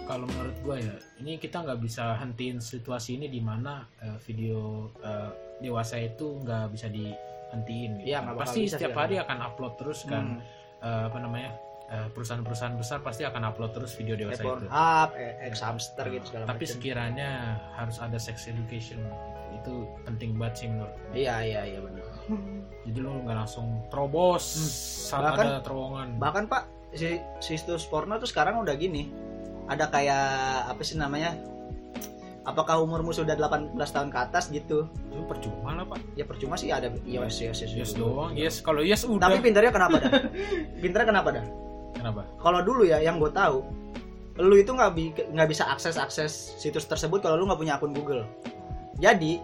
kalau menurut gue ya ini kita nggak bisa hentiin situasi ini di mana eh, video eh, dewasa itu nggak bisa dihentiin gitu. Iya, nggak bakal pasti bisa setiap hari akan upload terus kan Hmm. Eh, apa namanya perusahaan-perusahaan besar pasti akan upload terus video dewasa itu Pornhub, eh, X hamster gitu segala tapi macam. sekiranya harus ada sex education itu penting banget sih menurut. Iya iya iya benar. jadi lu nggak langsung terobos Hmm. saat Bahkan- ada terowongan Bahkan Pak si situs porno tuh sekarang udah gini. Ada kayak apa sih namanya? Apakah umurmu sudah 18 tahun ke atas gitu? itu percuma lah pak Ya percuma sih ada yes yes yes, yes dulu. doang yes kalau yes udah Tapi pintarnya kenapa dah? pintarnya kenapa dah? Kenapa Kalau dulu ya yang gue tahu, lu itu nggak bi- nggak bisa akses akses situs tersebut kalau lu nggak punya akun Google. Jadi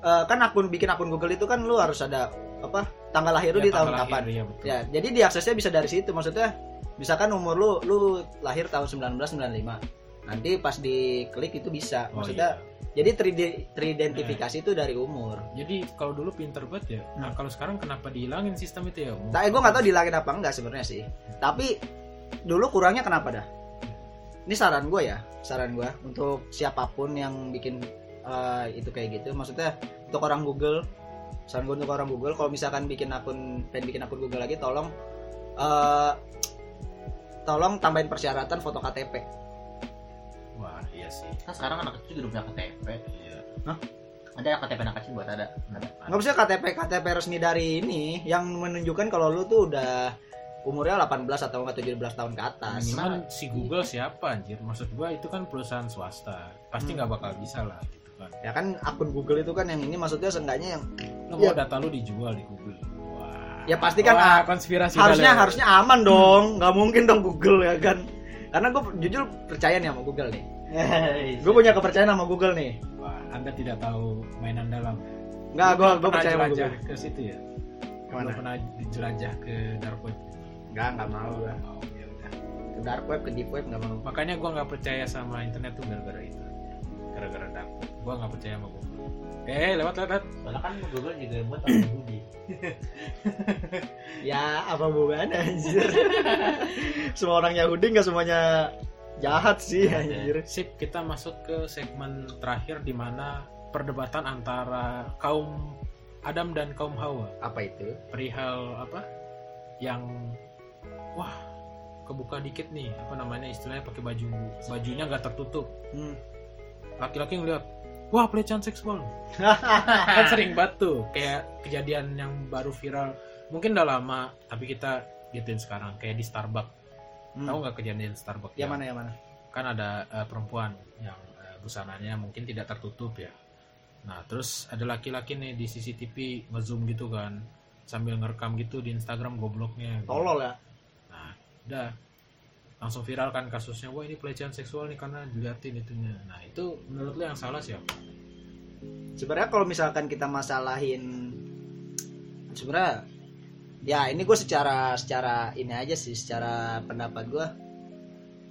eh, kan akun bikin akun Google itu kan lu harus ada apa tanggal lahir lu Ya, di tahun tanggal kapan. lahir, iya, betul. Ya, jadi diaksesnya bisa dari situ. Maksudnya misalkan umur lu lu lahir tahun 1995. nanti pas diklik itu bisa Oh, maksudnya iya. Jadi teride- teridentifikasi itu dari umur Jadi kalau dulu pinter banget ya. Nah Hmm. kalau sekarang kenapa dihilangin sistem itu ya? Nah, gue nggak tahu dilangin apa enggak sebenarnya sih. Tapi dulu kurangnya kenapa dah? Ini saran gue ya, saran gue untuk siapa pun yang bikin eh, itu kayak gitu. Maksudnya untuk orang Google, saran gue untuk orang Google, kalau misalkan bikin akun, pengen bikin akun Google lagi, tolong eh, tolong tambahin persyaratan foto KTP. Iya sih. Kan sekarang anak kecil juga udah punya KTP. Iya. Ada KTP anak kecil buat ada. Nggak bisa KTP KTP resmi dari ini yang menunjukkan kalau lu tuh udah umurnya 18 atau enggak 17 tahun ke atas. Cuman si Google siapa anjir? Maksud gua itu kan perusahaan swasta. Pasti Hmm. nggak bakal bisa lah gitu kan. Ya kan akun Google itu kan yang ini maksudnya seenggaknya yang Lo Iya. mau data lu dijual di Google. Wah. Ya, pasti kan, Wah, konspirasi harusnya ya. harusnya aman dong nggak mungkin dong Google ya kan karena gue jujur percaya nih sama Google nih gue punya kepercayaan sama Google nih Wah, Anda tidak tahu mainan dalam. nggak gue gue percaya sama jelajah Google ke situ ya. Ke mana? Belum pernah jelajah ke dark web. nggak nggak mau gue Oh, ya udah. ke dark web ke deep web nggak mau Makanya gua nggak percaya sama internet tuh gara-gara itu. Gara-gara dark web. Gua nggak percaya sama Google. Eh, lewat lewat. lewat. Soalnya kan Google juga buat orang Budi. ya apa hubungannya anjir semua orang Yahudi nggak semuanya jahat sih anjir. Sip, kita masuk ke segmen terakhir di mana perdebatan antara kaum Adam dan kaum Hawa. Apa itu? Perihal apa? Yang wah kebuka dikit nih apa namanya istilahnya pakai baju. Bajunya nggak tertutup. Hmm. laki-laki ngeliat wah pelecehan seksual. Kan sering tuh kayak kejadian yang baru viral. Mungkin udah lama tapi kita gituin sekarang kayak di Starbucks Hmm. tahu nggak kejadian Starbucks? Yang mana yang mana? Kan ada eh, perempuan yang eh, busananya mungkin tidak tertutup ya. Nah terus ada laki-laki nih di CCTV ngezoom gitu kan sambil ngerekam gitu di Instagram gobloknya. Gitu. tolol ya. Nah udah. Langsung viral kan kasusnya wah ini pelecehan seksual nih karena diliatin itunya. Nah itu menurut lo yang salah siapa? Sebenarnya kalau misalkan kita masalahin sebenarnya ya ini gue secara secara ini aja sih secara pendapat gue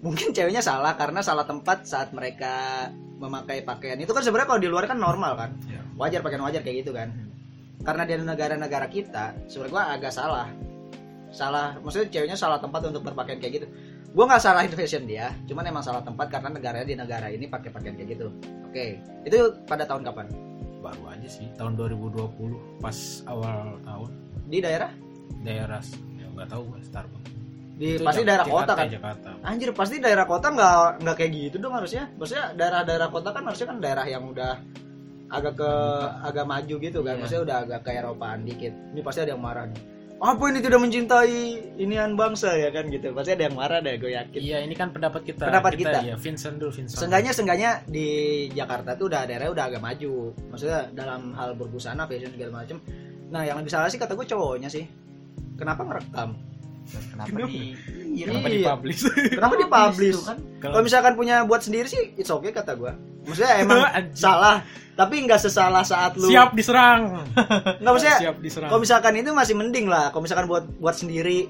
mungkin ceweknya salah karena salah tempat saat mereka memakai pakaian. Itu kan sebenarnya kalau di luar kan normal kan? Ya. wajar pakaian wajar kayak gitu kan? Karena di negara-negara kita sebenarnya gue agak salah. Salah maksudnya ceweknya salah tempat untuk berpakaian kayak gitu. Gue nggak salahin fashion dia cuman emang salah tempat karena negaranya di negara ini pakai pakaian kayak gitu. Oke itu pada tahun kapan? Baru aja sih tahun 2020 pas awal tahun. Di daerah daerah. Ya nggak tahu gue Starbucks. Di Itu pasti Jak- daerah Jakarta, kota kan? Jakarta. Anjir pasti daerah kota nggak nggak kayak gitu dong harusnya. Maksudnya daerah-daerah kota kan harusnya kan daerah yang udah agak ke agak maju gitu kan. Iya. maksudnya udah agak ke Eropaan dikit. Ini pasti ada yang marah nih. Apa ini tidak mencintai inian bangsa ya kan gitu. Pasti ada yang marah deh gue yakin. Iya, ini kan pendapat kita. Pendapat kita. Ya, Vincent dulu, Vincent. Seenggaknya seenggaknya di Jakarta tuh udah daerah udah agak maju. Maksudnya dalam hal berbusana fashion segala macem. Nah yang lebih salah sih kata gue cowoknya sih kenapa ngerekam Kenapa Kenapa? di Kenapa Iya. dipublish? kenapa dipublish Tuh kan Kalau misalkan punya buat sendiri sih it's okay kata gua. Maksudnya emang salah, tapi nggak sesalah saat lu siap diserang. nggak maksudnya siap diserang. kalau misalkan itu masih mending lah. Kalau misalkan buat buat sendiri.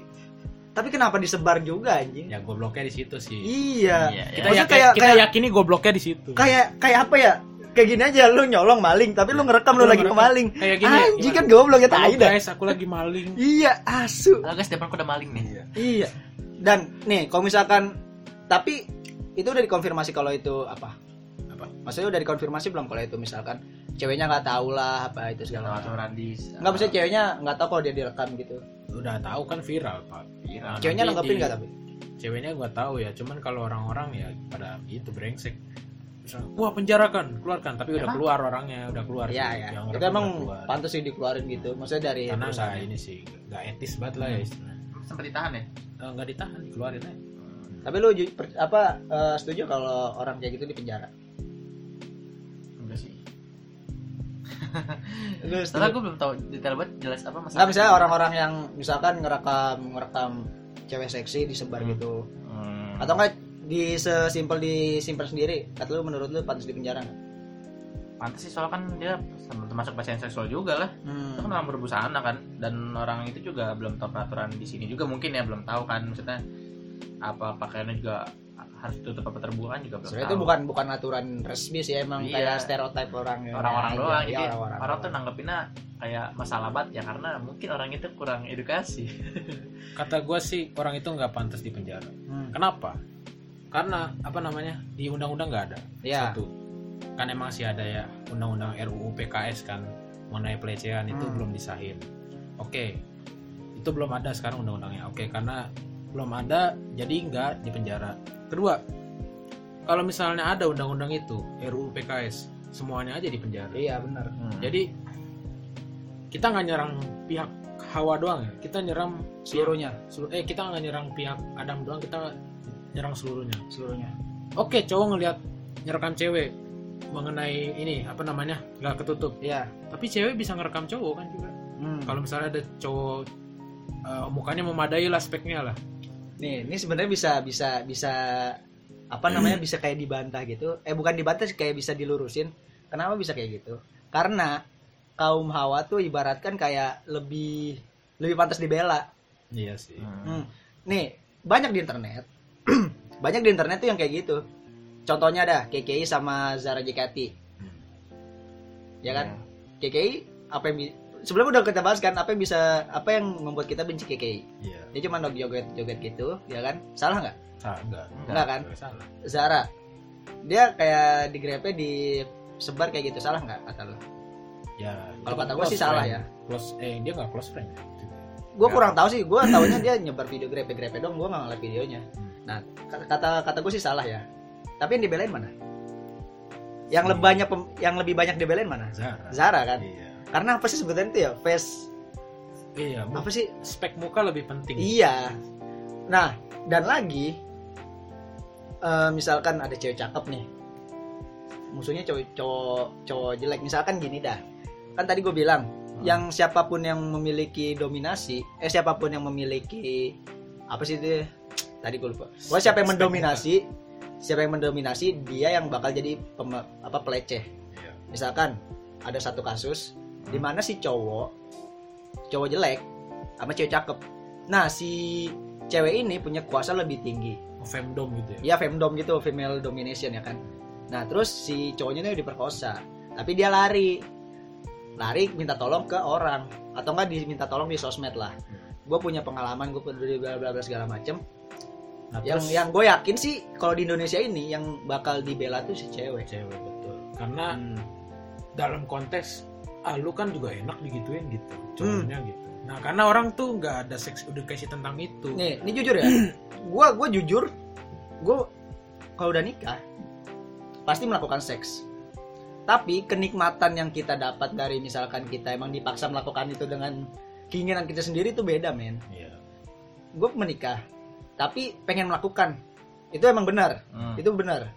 Tapi kenapa disebar juga anjing? Ya gobloknya di situ sih. Iya. Iya, Kita, Maksudnya yakin, kayak kita kayak yakini gobloknya di situ. kayak kayak apa ya? Kayak gini aja lu nyolong maling tapi lu ngerekam lu, Lu lagi ngerekam. pemaling. Kayak gini. Anjing kan gimana? goblok ya tai dah. guys, aku lagi maling. Iya, asu. Halo guys, depan aku udah maling nih. Iya. Dan nih, kalau misalkan tapi itu udah dikonfirmasi kalau itu apa? Apa? Maksudnya udah dikonfirmasi belum kalau itu misalkan ceweknya nggak tahu lah apa itu segala macam. Radis. Nggak maksudnya ceweknya nggak tahu kalau dia direkam gitu. Udah tahu kan viral, Pak. viral. Ceweknya di- nggak tapi? Ceweknya gua tahu ya, cuman kalau orang-orang ya pada itu brengsek. Misalnya, Wah penjarakan, keluarkan. Tapi udah Emang? keluar orangnya, udah keluar. Iya sih. ya. Yang Itu emang udah pantas sih dikeluarin gitu. Maksudnya dari Karena nggak perusahaan. ini sih, nggak etis banget lah ya istilahnya. Sempat ditahan ya? Eh, nggak ditahan, dikeluarin aja. Tapi lu apa eh, setuju kalau orang kayak gitu di penjara? Enggak sih. Lu setuju? gue belum tahu detail banget jelas apa masalah. Nggak misalnya orang-orang yang misalkan ngerekam ngerekam cewek seksi disebar Hmm. gitu. Hmm. Atau enggak di sesimpel disimpan sendiri? Kata lu menurut lu pantas di penjara nggak? Pantes sih soalnya kan dia termasuk pasien seksual juga lah. Itu kan Hmm. orang berbusana kan dan orang itu juga belum tahu peraturan di sini juga mungkin ya belum tahu kan maksudnya apa pakaiannya juga harus tutup apa terbuka kan juga belum sebenarnya tahu. itu bukan bukan aturan resmi sih emang Iya. kayak stereotip orang orang-orang doang Iya, jadi orang-orang orang tuh doang. nanggepinnya kayak masalah banget ya karena mungkin orang itu kurang edukasi kata gue sih orang itu nggak pantas di penjara Hmm. kenapa karena apa namanya di undang-undang nggak ada. Iya. satu. Kan emang sih ada ya undang-undang RUU PKS kan mengenai pelecehan itu Hmm. belum disahin. Oke itu belum ada sekarang undang-undangnya. Oke karena belum ada jadi nggak di penjara. Kedua kalau misalnya ada undang-undang itu RUU PKS semuanya aja di penjara. Iya benar. Jadi kita nggak nyerang pihak Hawa doang ya. Kita nyerang seluruhnya. Selu- eh kita nggak nyerang pihak Adam doang. Kita nyerang seluruhnya seluruhnya. Oke cowok ngelihat ngerekam cewek mengenai ini apa namanya nggak ketutup. Iya. Tapi cewek bisa ngerekam cowok kan juga. Hmm. kalau misalnya ada cowok eh, mukanya memadai lah speknya lah. Nih ini sebenarnya bisa bisa bisa apa namanya bisa kayak dibantah gitu. Eh bukan dibantah sih kayak bisa dilurusin. Kenapa bisa kayak gitu? Karena kaum hawa tuh ibaratkan kayak lebih lebih pantas dibela. Iya sih. Hmm. nih banyak di internet banyak di internet tuh yang kayak gitu. Contohnya ada KKI sama Zara JKT ya kan? KKI apa yang sebelumnya udah kita bahas kan apa yang bisa apa yang membuat kita benci KKI iya. Dia cuma joget joget gitu ya kan? Salah nggak? Salah enggak Enggak kan? Salah. Zara. Dia kayak di grepe di sebar kayak gitu salah nggak kata lo ya Kalau kata gua sih salah ya. close eh dia nggak close friend ya? Gue kurang tahu sih gue tahunya dia nyebar video grepe grepe dong gue nggak ngeliat videonya nah kata kata, gue sih salah ya. Tapi yang dibelain mana? Yang lebih banyak yang lebih banyak dibelain mana? Zara. Zara kan? Iya. Karena apa sih sebenarnya itu ya? Face. Iya apa sih? spek muka lebih penting. Iya. Nah dan lagi eh, misalkan ada cewek cakep nih. Musuhnya cowok cowok cowok jelek. Misalkan gini dah. Kan tadi gue bilang yang siapa pun yang memiliki dominasi eh siapa pun yang memiliki apa sih itu tadi gue lupa. Pokoknya siapa yang mendominasi siapa yang mendominasi dia yang bakal jadi pem- apa peleceh. Iya. misalkan ada satu kasus di mana si cowok cowok jelek sama cewek cakep. Nah si cewek ini punya kuasa lebih tinggi. Femdom gitu ya? Ya femdom gitu female domination ya kan? Nah terus si cowoknya ini diperkosa tapi dia lari. Lari minta tolong ke orang. Atau enggak diminta tolong di sosmed lah. Gue punya pengalaman gue peduli bla bla bla segala macem nah, yang terus yang gue yakin sih kalau di Indonesia ini yang bakal dibela tuh si cewek. Cewek betul. Karena Hmm. dalam konteks ah lu kan juga enak digituin gitu. Hmm. cowoknya gitu. Nah karena orang tuh nggak ada sex edukasi tentang itu. Nih ini jujur ya. Gue gue jujur gue kalau udah nikah pasti melakukan seks. Tapi kenikmatan yang kita dapat dari misalkan kita emang dipaksa melakukan itu dengan keinginan kita sendiri itu beda men. Iya. gue menikah tapi pengen melakukan. Itu emang benar. Hmm. itu benar.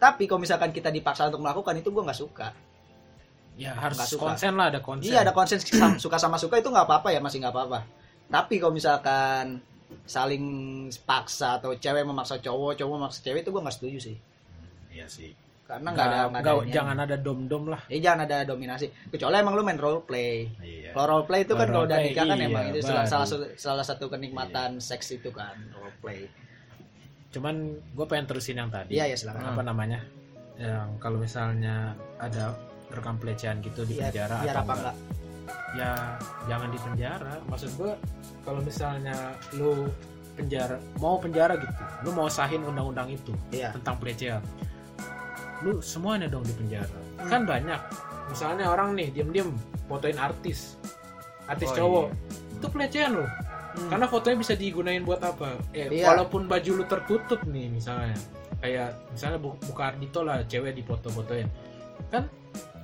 Tapi kalau misalkan kita dipaksa untuk melakukan itu gue nggak suka. Ya harus Nggak suka. konsen lah ada konsen. Iya ada konsen. Suka sama suka itu nggak apa-apa ya masih nggak apa-apa. Tapi kalau misalkan saling paksa atau cewek memaksa cowok cowok memaksa cewek itu gue nggak setuju sih. Iya sih karena nggak ada inian. jangan ada dom dom lah. Eh, jangan ada dominasi. Kecuali emang lu main role play. Iya. Kalau role play itu kan Kalau udah play, nikah kan iya, emang itu salah, baru. salah satu salah satu kenikmatan seks itu kan role play. Cuman gue pengen terusin yang tadi. Iya ya silakan. Apa namanya? Yang kalau misalnya ada rekam pelecehan gitu di Biar- penjara biar atau apa enggak, ya jangan di penjara. Maksud gue kalau misalnya lu penjara mau penjara gitu lu mau sahin undang-undang itu iya. tentang pelecehan lu semuanya dong di penjara. Hmm. kan banyak. Misalnya orang nih diem-diem fotoin artis. Artis Oh, cowok. iya. itu pelecehan loh. Hmm. karena fotonya bisa digunain buat apa? Eh Iya. walaupun baju lu tertutup nih misalnya. Kayak misalnya Bu- buka Ardito lah cewek di foto-fotoin kan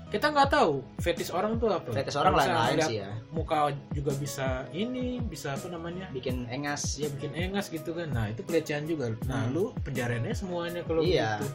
kita nggak tahu fetis orang tuh apa. Fetis orang lain-lain lihat sih ya. muka juga bisa ini bisa apa namanya? Bikin engas. Ya bikin engas gitu kan. Nah itu pelecehan juga. Nah Hmm. lu penjarainnya semuanya kalau Iya. begitu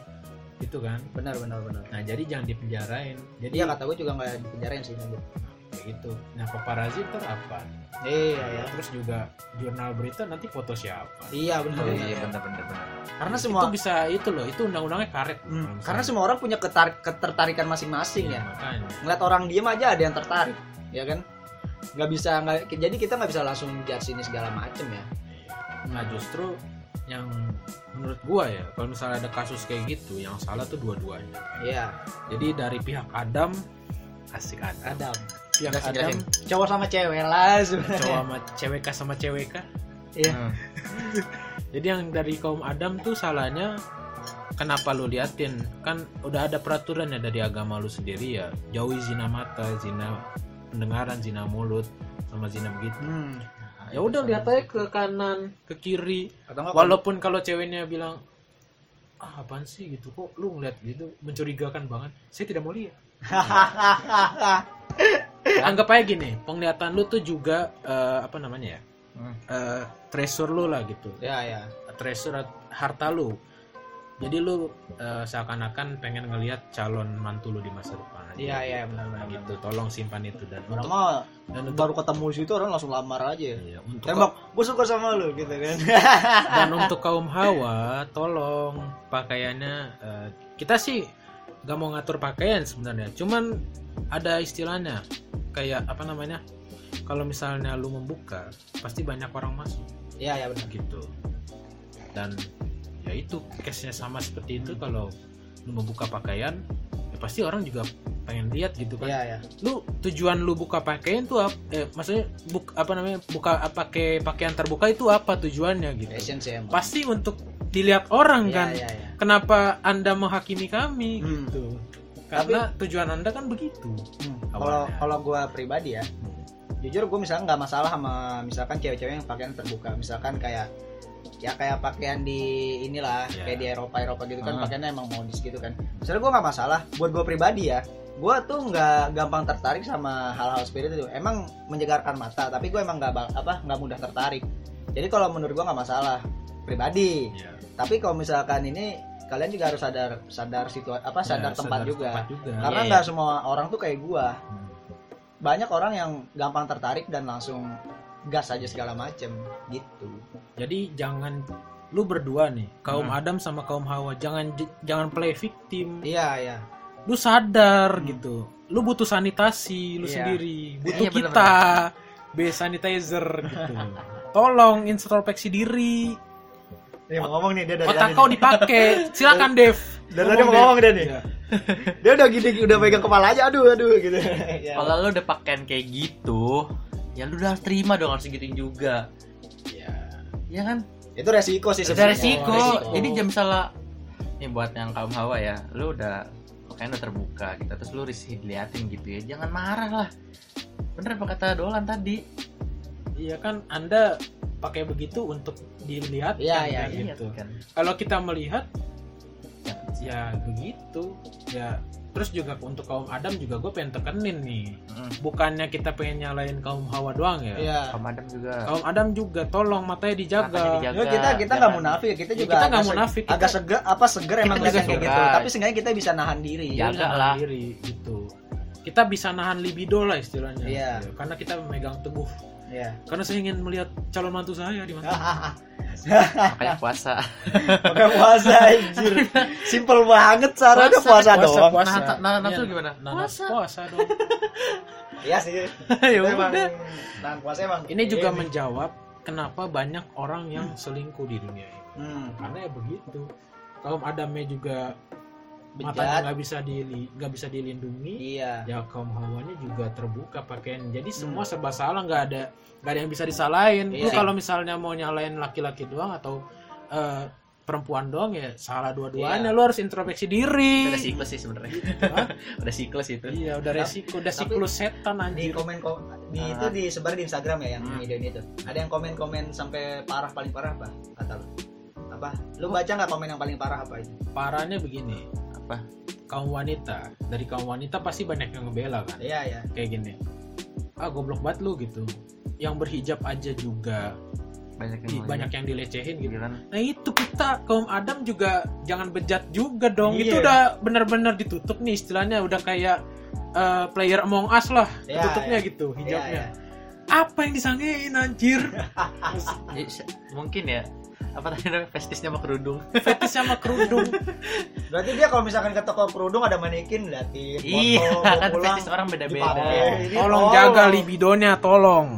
gitu kan? Benar benar benar. Nah jadi jangan dipenjarain. Jadi iya kata gue juga nggak dipenjarain sih lanjut kayak gitu. Nah paparazzi ntar apa? Iya ya terus juga jurnal berita nanti foto siapa? Iya benar Oh, benar. iya bener bener bener karena itu semua bisa itu loh itu undang-undangnya karet Hmm, karena semua orang punya ketar- ketertarikan masing-masing Iya, ya. makanya. Ngeliat orang diem aja ada yang tertarik ya kan? Nggak bisa nggak jadi kita nggak bisa langsung judge ini segala macem ya. Iya. nah justru yang menurut gua ya kalau misalnya ada kasus kayak gitu yang salah tuh dua-duanya Iya, jadi dari pihak Adam asik Adam Adam. pihak Adam jelasin. Cowok sama cewek lah sebenarnya. cowok sama cewek sama cewek Iya. Hmm. jadi yang dari kaum Adam tuh salahnya kenapa lu liatin kan udah ada peraturan ya dari agama lu sendiri ya jauhi zina mata zina pendengaran zina mulut sama zina begitu Hmm. Ya udah lihat aja ke kanan ke kiri. Walaupun kalau ceweknya bilang ah apaan sih gitu kok lu ngeliat gitu? Mencurigakan banget. Saya tidak mau lihat. Anggap aja gini penglihatan lu tuh juga eh, apa namanya ya? Eh, treasure lu lah gitu. Ya ya. treasure harta lu. Jadi lu eh, seakan-akan pengen ngelihat calon mantu lu di masa depan. Iya iya benar benar. gitu tolong simpan itu dan Orang untuk mah dan untuk baru ketemu situ orang langsung lamar aja. iya, untuk Tembak, gue suka sama lu gitu kan. dan untuk kaum hawa tolong pakaiannya eh, kita sih gak mau ngatur pakaian sebenarnya cuman ada istilahnya kayak apa namanya kalau misalnya lu membuka pasti banyak orang masuk Iya iya benar. gitu dan ya itu case nya sama seperti itu kalau lu membuka pakaian ya pasti orang juga pengen lihat gitu kan Iya iya. lu tujuan lu buka pakaian tuh apa eh, maksudnya buk, apa namanya buka pakai pakaian terbuka itu apa tujuannya gitu Fashion sih emang. pasti untuk dilihat orang Iya kan iya iya. kenapa anda menghakimi kami Hmm. gitu karena tujuan anda kan begitu Hmm, Kalau Awalnya. kalau gue pribadi ya, jujur gue misalnya nggak masalah sama misalkan cewek-cewek yang pakaian terbuka, misalkan kayak ya kayak pakaian di inilah Ya. kayak di Eropa Eropa gitu kan Hmm. pakaiannya emang modis gitu kan. Misalnya gue nggak masalah, buat gue pribadi ya, gue tuh nggak gampang tertarik sama hal-hal seperti itu. Emang menjegarkan mata, tapi gue emang nggak apa nggak mudah tertarik. Jadi kalau menurut gue nggak masalah pribadi. ya, Tapi kalau misalkan ini kalian juga harus sadar sadar situasi apa sadar ya, tempat sadar juga. tempat juga. Karena Iya, nggak semua orang tuh kayak gua. Hmm. Banyak orang yang gampang tertarik dan langsung gas aja segala macem gitu. Jadi jangan lu berdua nih, kaum Hmm. Adam sama kaum Hawa, jangan jangan play victim. Iya iya. Lu sadar Hmm. gitu. Lu butuh sanitasi lu Iya. sendiri, butuh Iya, bener, kita. B sanitizer gitu. Tolong introspeksi diri. Nih mau ngomong nih dia dari Otak kau dipakai. Silakan Dev. Dari tadi mau ngomong dia nih. Iya. Dia udah gini udah pegang kepala aja aduh aduh gitu. Ya. Kalau lu udah pakaian kayak gitu, ya lu udah harus terima dong harus segituin juga. Ya. Ya kan? Itu resiko sih sebenarnya. resiko. resiko. Jadi jam salah nih buat yang kaum hawa ya, lu udah pakaian udah terbuka gitu terus lu risih diliatin gitu ya. Jangan marah lah. Bener apa kata Dolan tadi? Iya kan Anda pakai begitu untuk dilihat Iya, kan, iya, kayak Iya gitu. kan. Kalau kita melihat ya begitu. Ya terus juga untuk kaum Adam juga gue pengen tekenin nih. Mm. Bukannya kita pengen nyalain kaum Hawa doang ya. Iya. Kaum Adam juga. Kaum Adam juga tolong matanya dijaga. Matanya dijaga. Ya, kita kita nggak munafik, kita Ya, juga kita nggak munafik, kita- agak seger apa seger emang Kita kayak gitu. Tapi seenggaknya kita bisa nahan diri. Ya. Jaga nahan lah. diri gitu. Kita bisa nahan libido lah istilahnya. Iya. gitu. Karena kita memegang teguh. Iya. Karena saya ingin melihat calon mantu saya di mana. Makanya puasa. Pakai puasa anjir. Simple banget cara udah puasa, doang. puasa. Nah, nah, nafsu Iya, gimana? Nah, puasa. puasa dong. Iya sih. ya Emang nahan puasa emang. Ini juga menjawab kenapa banyak orang yang selingkuh di dunia ini. Hmm. Karena ya begitu. Kaum Adamnya juga matanya Bejat. nggak bisa dili nggak bisa dilindungi. Iya. Ya kaum hawanya juga terbuka pakaian. Jadi semua Hmm. serba salah nggak ada nggak ada yang bisa disalahin. Lu Iya. kalau misalnya mau nyalain laki-laki doang atau eh, perempuan doang ya salah dua-duanya. Iya. Lu harus introspeksi diri. Udah siklus sih sebenarnya. Hah? Udah siklus itu. Iya, udah resiko, udah siklus setan Di anjir. komen kom di itu disebar di Instagram ya yang Hmm. video ini tuh. Ada yang komen-komen sampai parah paling parah apa? Kata lu. Apa? Lu baca nggak komen yang paling parah apa itu? Parahnya begini. Apa? Kaum wanita, dari kaum wanita pasti banyak yang ngebela kan. Iya ya. Kayak gini. Ah, goblok banget lu gitu. Yang berhijab aja juga Banyak di- yang banyak yang dilecehin gitu. Giliran Nah itu kita kaum Adam juga jangan bejat juga dong. Iya. Itu udah bener-bener ditutup nih istilahnya udah kayak eh, player Among Us lah Iya, tutupnya iya. gitu hijabnya. Iya, Apa yang disangein anjir? Ya, se- mungkin ya apa tadi namanya? Festisnya sama kerudung. Fetis sama kerudung. Berarti dia kalau misalkan ke toko kerudung ada manekin foto, iya kan pulang, festis orang beda-beda. Tolong tolong. jaga libidonya, tolong.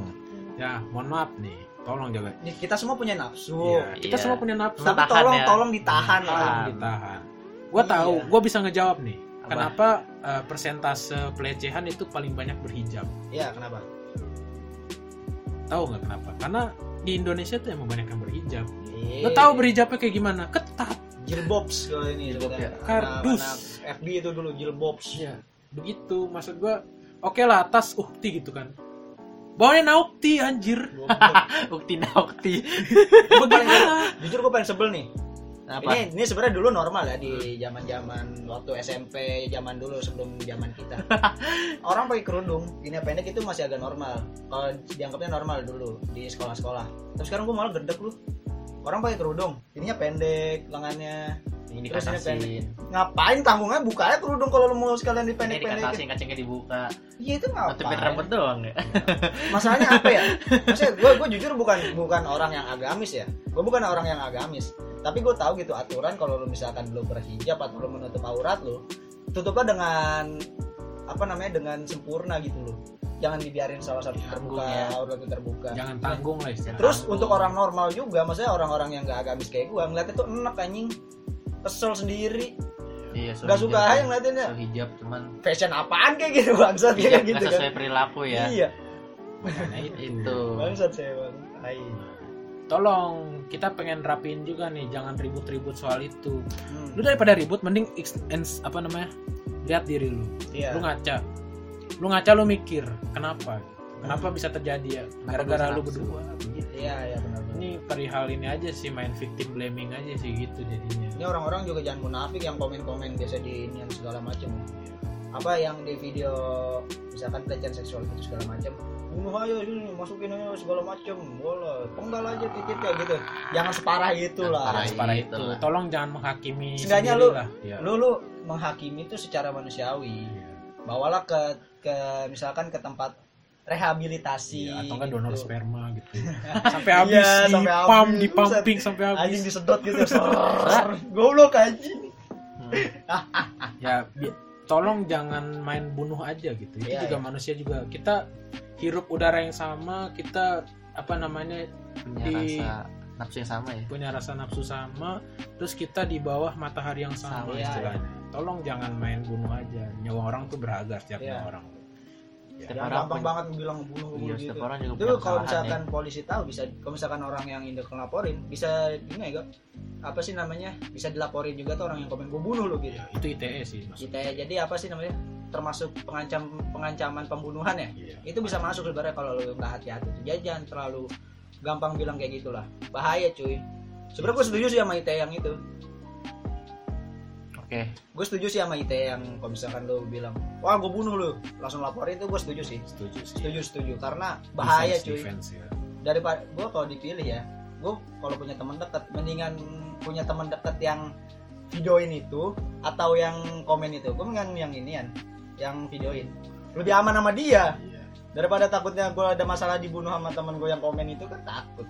ya mohon maaf nih. Tolong jaga. Nih, kita semua punya nafsu. Iya, kita Iya. semua punya nafsu. Tapi Tahan tolong ya. tolong ditahan. Lah tolong ditahan. Gue Iya. tahu gue bisa ngejawab nih. Apa? kenapa eh, persentase pelecehan itu paling banyak berhijab? Iya kenapa? Tahu nggak kenapa? Karena di Indonesia tuh emang banyak yang berhijab Iya. lo tahu berhijabnya kayak gimana? Ketat. Jilbobs kalau ini sebenarnya. ya. Kardus. Anak-anak FB itu dulu jilbobs. Iya, begitu. Maksud gua oke lah atas ukti gitu kan. Bawahnya naukti anjir. Ukti na ukti bagaimana? jujur gue pengen sebel nih. Apa? Ini ini sebenarnya dulu normal ya di zaman zaman waktu SMP zaman dulu sebelum zaman kita. Orang pakai kerudung ini pendek itu masih agak normal. Kalau dianggapnya normal dulu di sekolah-sekolah. Tapi sekarang gue malah gedek lu orang pakai kerudung ininya pendek lengannya. Ini Terus ini dikatasin. ngapain tanggungnya bukanya kerudung kalau lu mau sekalian ini dipendek-pendekin dikatasin kacangnya dibuka. Iya itu nutupin ngapain rambut doang ya? Masalahnya apa ya? Maksudnya gue gue jujur bukan bukan orang yang agamis ya. Gue bukan orang yang agamis. Tapi gue tahu gitu aturan kalau lu misalkan lu berhijab atau lu menutup aurat lu tutuplah dengan apa namanya dengan sempurna gitu loh jangan dibiarin salah satu terbuka ya. itu terbuka. Jangan tanggung lah istilahnya. Terus Tanggung. untuk orang normal juga maksudnya orang-orang yang gak agamis kayak gue ngeliatnya tuh enak anjing. Kesel sendiri. Iya so gak suka aja ngeliatinnya. So hijab cuman fashion apaan kayak gitu bangsat kayak nggak gitu kan? sesuai perilaku ya. Iya. Makanya itu. itu bangsat saya bang Hai. tolong kita pengen rapiin juga nih jangan ribut-ribut soal itu. Hmm, lu daripada ribut mending apa namanya? Lihat diri lu. Iya. lu ngaca lu ngaca lu mikir kenapa? Kenapa bisa terjadi ya? Gara-gara lu berdua. begitu iya iya benar ini perihal ini aja sih main victim blaming aja sih gitu jadinya. Ini orang-orang juga jangan munafik yang komen-komen biasa di ini yang segala macam apa yang di video misalkan pelecehan seksual itu segala macam bunuh aja ini masukin aja segala macam bola penggal aja titik kayak gitu. Jangan separah itu lah. separah separah itu. lah. tolong jangan menghakimi Seenggaknya lu- lah ya. lu lu menghakimi itu secara manusiawi. Iya. Bawalah ke ke misalkan ke tempat rehabilitasi Iya, atau enggak donor gitu. sperma gitu sampai habis Iya, di sampai pump habis. di pumping sampai anjing habis disedot gitu goblok anjing Hmm. ya tolong jangan main bunuh aja gitu itu Iya, juga iya. manusia juga kita hirup udara yang sama kita apa namanya punya Di- rasa nafsu yang sama ya? Punya rasa nafsu sama terus kita di bawah matahari yang sama Sama, iya, istilahnya tolong jangan main bunuh aja. Nyawa orang tuh berharga setiap Iya. nyawa orang. Setiap Jangan orang gampang punya- banget bilang bunuh iya bunuh setiap gitu. orang juga Itu kalau misalkan ya. polisi tahu bisa kalau misalkan orang yang indek ngelaporin bisa ini ya apa sih namanya? Bisa dilaporin juga tuh orang yang komen gue bunuh lo gitu. Ya, itu ITE sih maksudnya. Kita jadi apa sih namanya? Termasuk pengancam pengancaman pembunuhan ya? Iya. itu bisa masuk sebenarnya kalau lo nggak hati-hati. Jadi jangan terlalu gampang bilang kayak gitulah. Bahaya cuy. Sebenarnya gue setuju sih sama ITE yang itu. Oke. Gue setuju sih sama ITE yang kalau misalkan lo bilang wah gue bunuh lo langsung laporin itu gue setuju sih. Setuju sih. Setuju setuju. Karena bahaya Defense- cuy. defense, ya. daripada gue kalau dipilih ya gue kalau punya teman dekat mendingan punya teman dekat yang videoin itu atau yang komen itu. Gue mendingan yang inian yang videoin. Lebih aman sama dia. Iya. Daripada takutnya gue ada masalah dibunuh sama teman gue yang komen itu kan takut.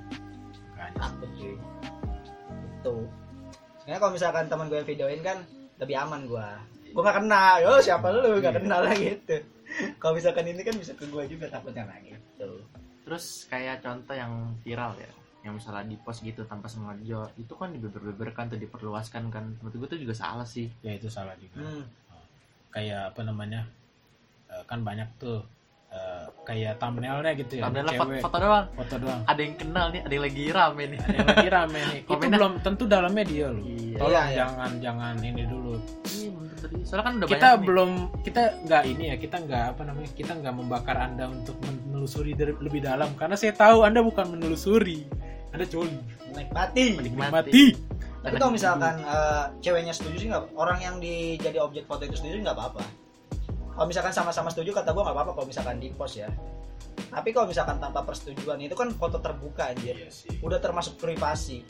Makanya. takut cuy. Itu. Sebenarnya kalau misalkan teman gue yang videoin kan lebih aman gue gue gak kenal. Yo siapa lu? Gak Iya. kenal lah gitu kalau misalkan ini kan bisa ke gue juga takutnya lah gitu. Terus kayak contoh yang viral ya yang misalnya di post gitu tanpa sengaja itu kan dibeber-beberkan tuh diperluaskan kan. Menurut gue tuh juga salah sih. Ya itu salah juga. Hmm. kayak apa namanya? Eh, kan banyak tuh eh, kayak thumbnailnya gitu ya Thumbnailnya foto, cewek. foto doang? Foto doang. Ada yang kenal nih ada yang lagi rame nih. Ada yang lagi rame nih. Itu Komennya- belum tentu dalamnya dia loh. Iya. Tolong Iya, iya. jangan jangan ini dulu. Iya, soalnya kan udah kita banyak nih. belum kita nggak ini ya kita nggak apa namanya kita nggak membakar anda untuk menelusuri dari- lebih dalam. Karena saya tahu anda bukan menelusuri. Anda coli. Menikmati. Menikmati. Tapi kalau misalkan eh, ceweknya setuju sih nggak, orang yang di jadi objek foto itu setuju nggak apa-apa. Kalau misalkan sama-sama setuju kata gua nggak apa-apa kalau misalkan di post ya. Tapi kalau misalkan tanpa persetujuan itu kan foto terbuka anjir. Iya sih. Udah termasuk privasi.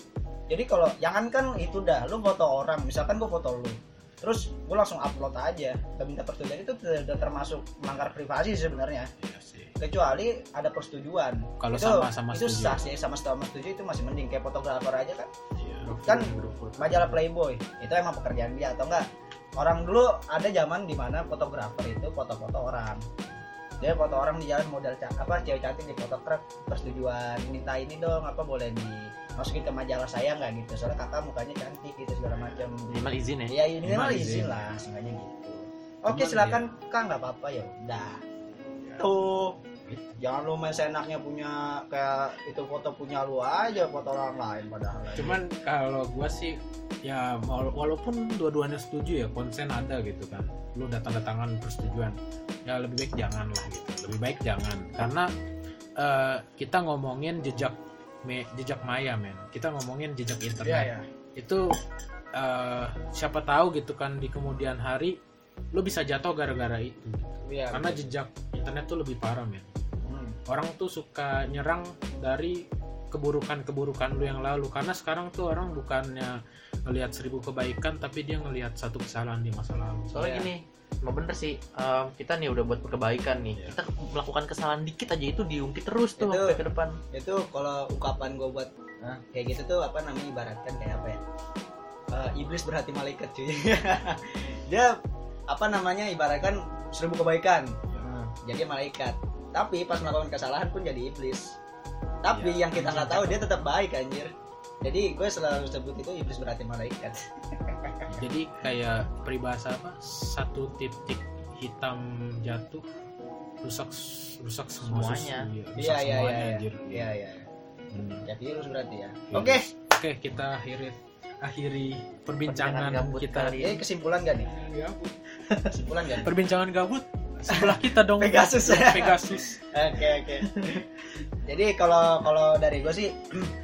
Jadi kalau jangan kan itu dah, lu foto orang, misalkan gua foto lu. Terus gua langsung upload aja, gak minta persetujuan itu udah termasuk melanggar privasi sebenarnya. Iya sih. Kecuali ada persetujuan. Kalau itu, sama-sama itu setuju. sah sih, sama-sama setuju itu masih mending kayak fotografer aja kan Iya. kan majalah Playboy itu emang pekerjaan dia atau enggak orang dulu ada zaman di mana fotografer itu foto-foto orang. Dia foto orang di jalan model ca- apa cewek cantik di foto truk terus tujuan minta ini dong apa boleh dimasukin ke majalah saya nggak gitu. Soalnya kakak mukanya cantik gitu segala macam. Minimal izin ya? Iya ini minimal Minimal izin izin. lah sengaja gitu. Oke Cuman silakan kak nggak apa-apa ya udah. Tuh jangan lu main seenaknya punya kayak itu foto punya lu aja foto orang lain padahal. Cuman kalau gua sih ya wala- walaupun dua-duanya setuju ya konsen ada gitu kan. Lu udah tanda tangan persetujuan. Ya lebih baik jangan lah gitu. Lebih baik jangan. Karena eh, kita ngomongin jejak me, jejak maya men. Kita ngomongin jejak internet. Iya. Ya itu eh, siapa tahu gitu kan di kemudian hari lu bisa jatuh gara-gara itu iya karena jejak internet tuh lebih parah men Hmm. orang tuh suka nyerang dari keburukan-keburukan lu yang lalu karena sekarang tuh orang bukannya ngelihat seribu kebaikan tapi dia ngelihat satu kesalahan di masa lalu soalnya Iya. gini emang bener sih em, kita nih udah buat kebaikan nih Iya. kita melakukan kesalahan dikit aja itu diungkit terus tuh Itu- sampai ke depan itu kalau ungkapan gue buat Hah? kayak gitu tuh apa namanya ibaratkan kayak apa ya Eh, iblis berhati malaikat cuy dia apa namanya ibaratkan seribu kebaikan. Jadi malaikat. Tapi pas melakukan kesalahan pun jadi iblis. Tapi Iya, yang kita nggak tahu dia tetap baik anjir. Jadi gue selalu sebut itu iblis berarti malaikat. Jadi kayak peribahasa apa? Satu titik hitam jatuh rusak rusak semua Semuanya. iya iya iya iya. iya iya. Ya virus berarti ya. Virus. oke. Oke kita akhiri akhiri perbincangan Perbincangan gabut kita kali jadi kesimpulan gak nih Gabut. kesimpulan gak nih? perbincangan gabut sebelah kita dong Pegasus. Pegasus Oke oke. Jadi kalau kalau dari gue sih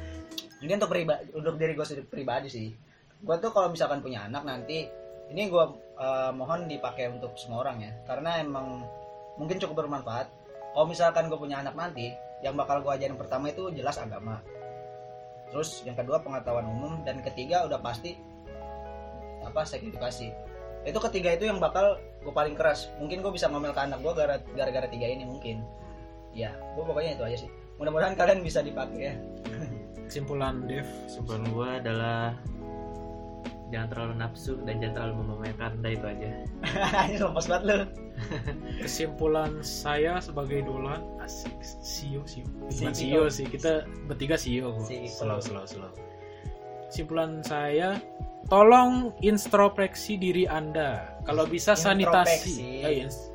ini untuk pribadi untuk diri gue sendiri pribadi sih. Gue tuh kalau misalkan punya anak nanti ini gue eh, mohon dipakai untuk semua orang ya karena emang mungkin cukup bermanfaat. Kalau misalkan gue punya anak nanti yang bakal gue ajarin pertama itu jelas agama. Terus yang kedua pengetahuan umum. Dan ketiga udah pasti apa seks edukasi. Itu ketiga itu yang bakal gue paling keras. Mungkin gue bisa ngomel ke anak gue gara- gara-gara tiga ini mungkin. Ya gue pokoknya itu aja sih. Mudah-mudahan kalian bisa dipakai. Ya kesimpulan Dev? Kesimpulan gue adalah jangan terlalu nafsu dan jangan terlalu memamerkan udah itu aja. Ini lepas banget lu. Kesimpulan saya sebagai dolan asik. Sio sio. Bukan CEO. sio sih kita bertiga sio. Kok CEO. slow slow slow. Kesimpulan saya tolong introspeksi diri anda. Kalau bisa sanitasi. Introspeksi. Eh,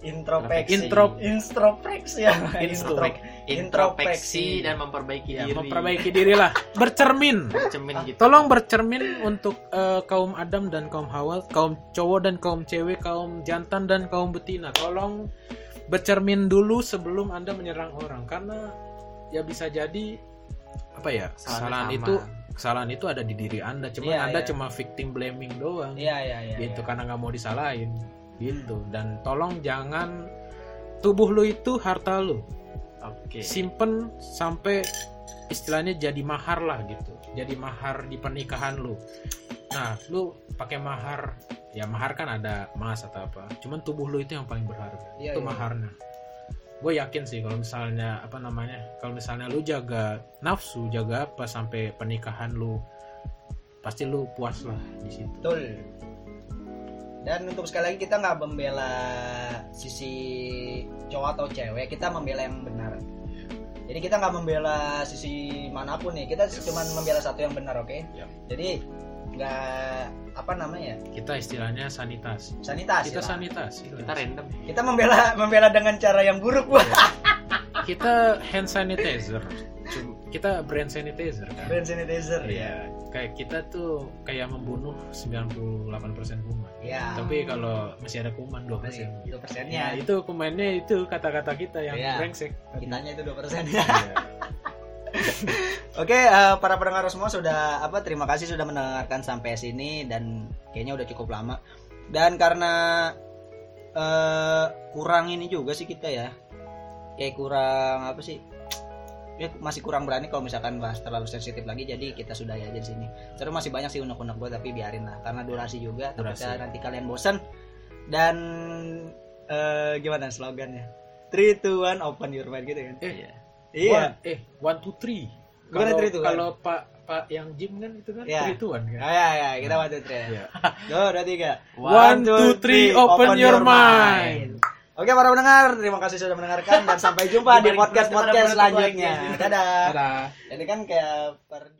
introspeksi Intro- introspeksi ya. Instro- introspeksi dan memperbaiki ya, diri. Memperbaiki diri lah. Bercermin. Cermin gitu. Tolong bercermin untuk eh, kaum Adam dan kaum Hawa, kaum cowok dan kaum cewek, kaum jantan dan kaum betina. Tolong bercermin dulu sebelum Anda menyerang orang. Karena ya bisa jadi apa ya? Kesalahan itu kesalahan itu ada di diri Anda, cuma Iya, Anda iya. cuma victim blaming doang. iya iya iya gitu iya. karena nggak mau disalahin gitu. Dan tolong jangan tubuh lu itu harta lu. Oke. Simpen sampai istilahnya jadi mahar lah gitu. Jadi mahar di pernikahan lu. Nah lu pakai mahar. Ya mahar kan ada emas atau apa. Cuman tubuh lu itu yang paling berharga. Iya, itu iya. maharnya. Gue yakin sih kalau misalnya apa namanya kalau misalnya lu jaga nafsu jaga apa sampai pernikahan lu pasti lu puas lah di situ. Betul dan untuk sekali lagi kita nggak membela sisi cowok atau cewek kita membela yang benar. Jadi kita nggak membela sisi mana pun nih kita Yes. cuma membela satu yang benar oke? Yap. jadi nggak apa namanya? Kita istilahnya sanitasi sanitasi kita sanitasi lah. kita random. Kita membela membela dengan cara yang buruk wah kita hand sanitizer. Kita brand sanitizer kan? Hand sanitizer Iya, kayak kita tuh kayak membunuh 98% kuman. Ya Tapi kalau masih ada kuman 2%. Masih gitu. 2% Ya, itu kumannya itu kata-kata kita yang Iya. brengsek. kitanya itu 2% Iya. Oke, eh, para pendengar semua sudah apa? Terima kasih sudah mendengarkan sampai sini dan kayaknya udah cukup lama. Dan karena eh kurang ini juga sih kita ya, kayak kurang apa sih? Ya, masih kurang berani kalau misalkan bahas terlalu sensitif lagi. Jadi kita sudah aja di sini. Seru masih banyak sih unek-unek gue tapi biarin lah karena durasi juga. Durasi. Takutnya nanti kalian bosan. Dan eh gimana slogannya? Three, two, one, open your mind gitu kan? Eh, Iya. Iya. One, eh, one two three. Kalau to one. kalau Pak Pak yang gym kan itu kan Iya. three to one kan. Ya, ya, kita one, two, three. Iya. Dua, dua, tiga. One, two, three, open your mind. Oke para pendengar, terima kasih sudah mendengarkan dan sampai jumpa di podcast podcast selanjutnya. Dadah. Dadah. Ini kan kayak perjumpaan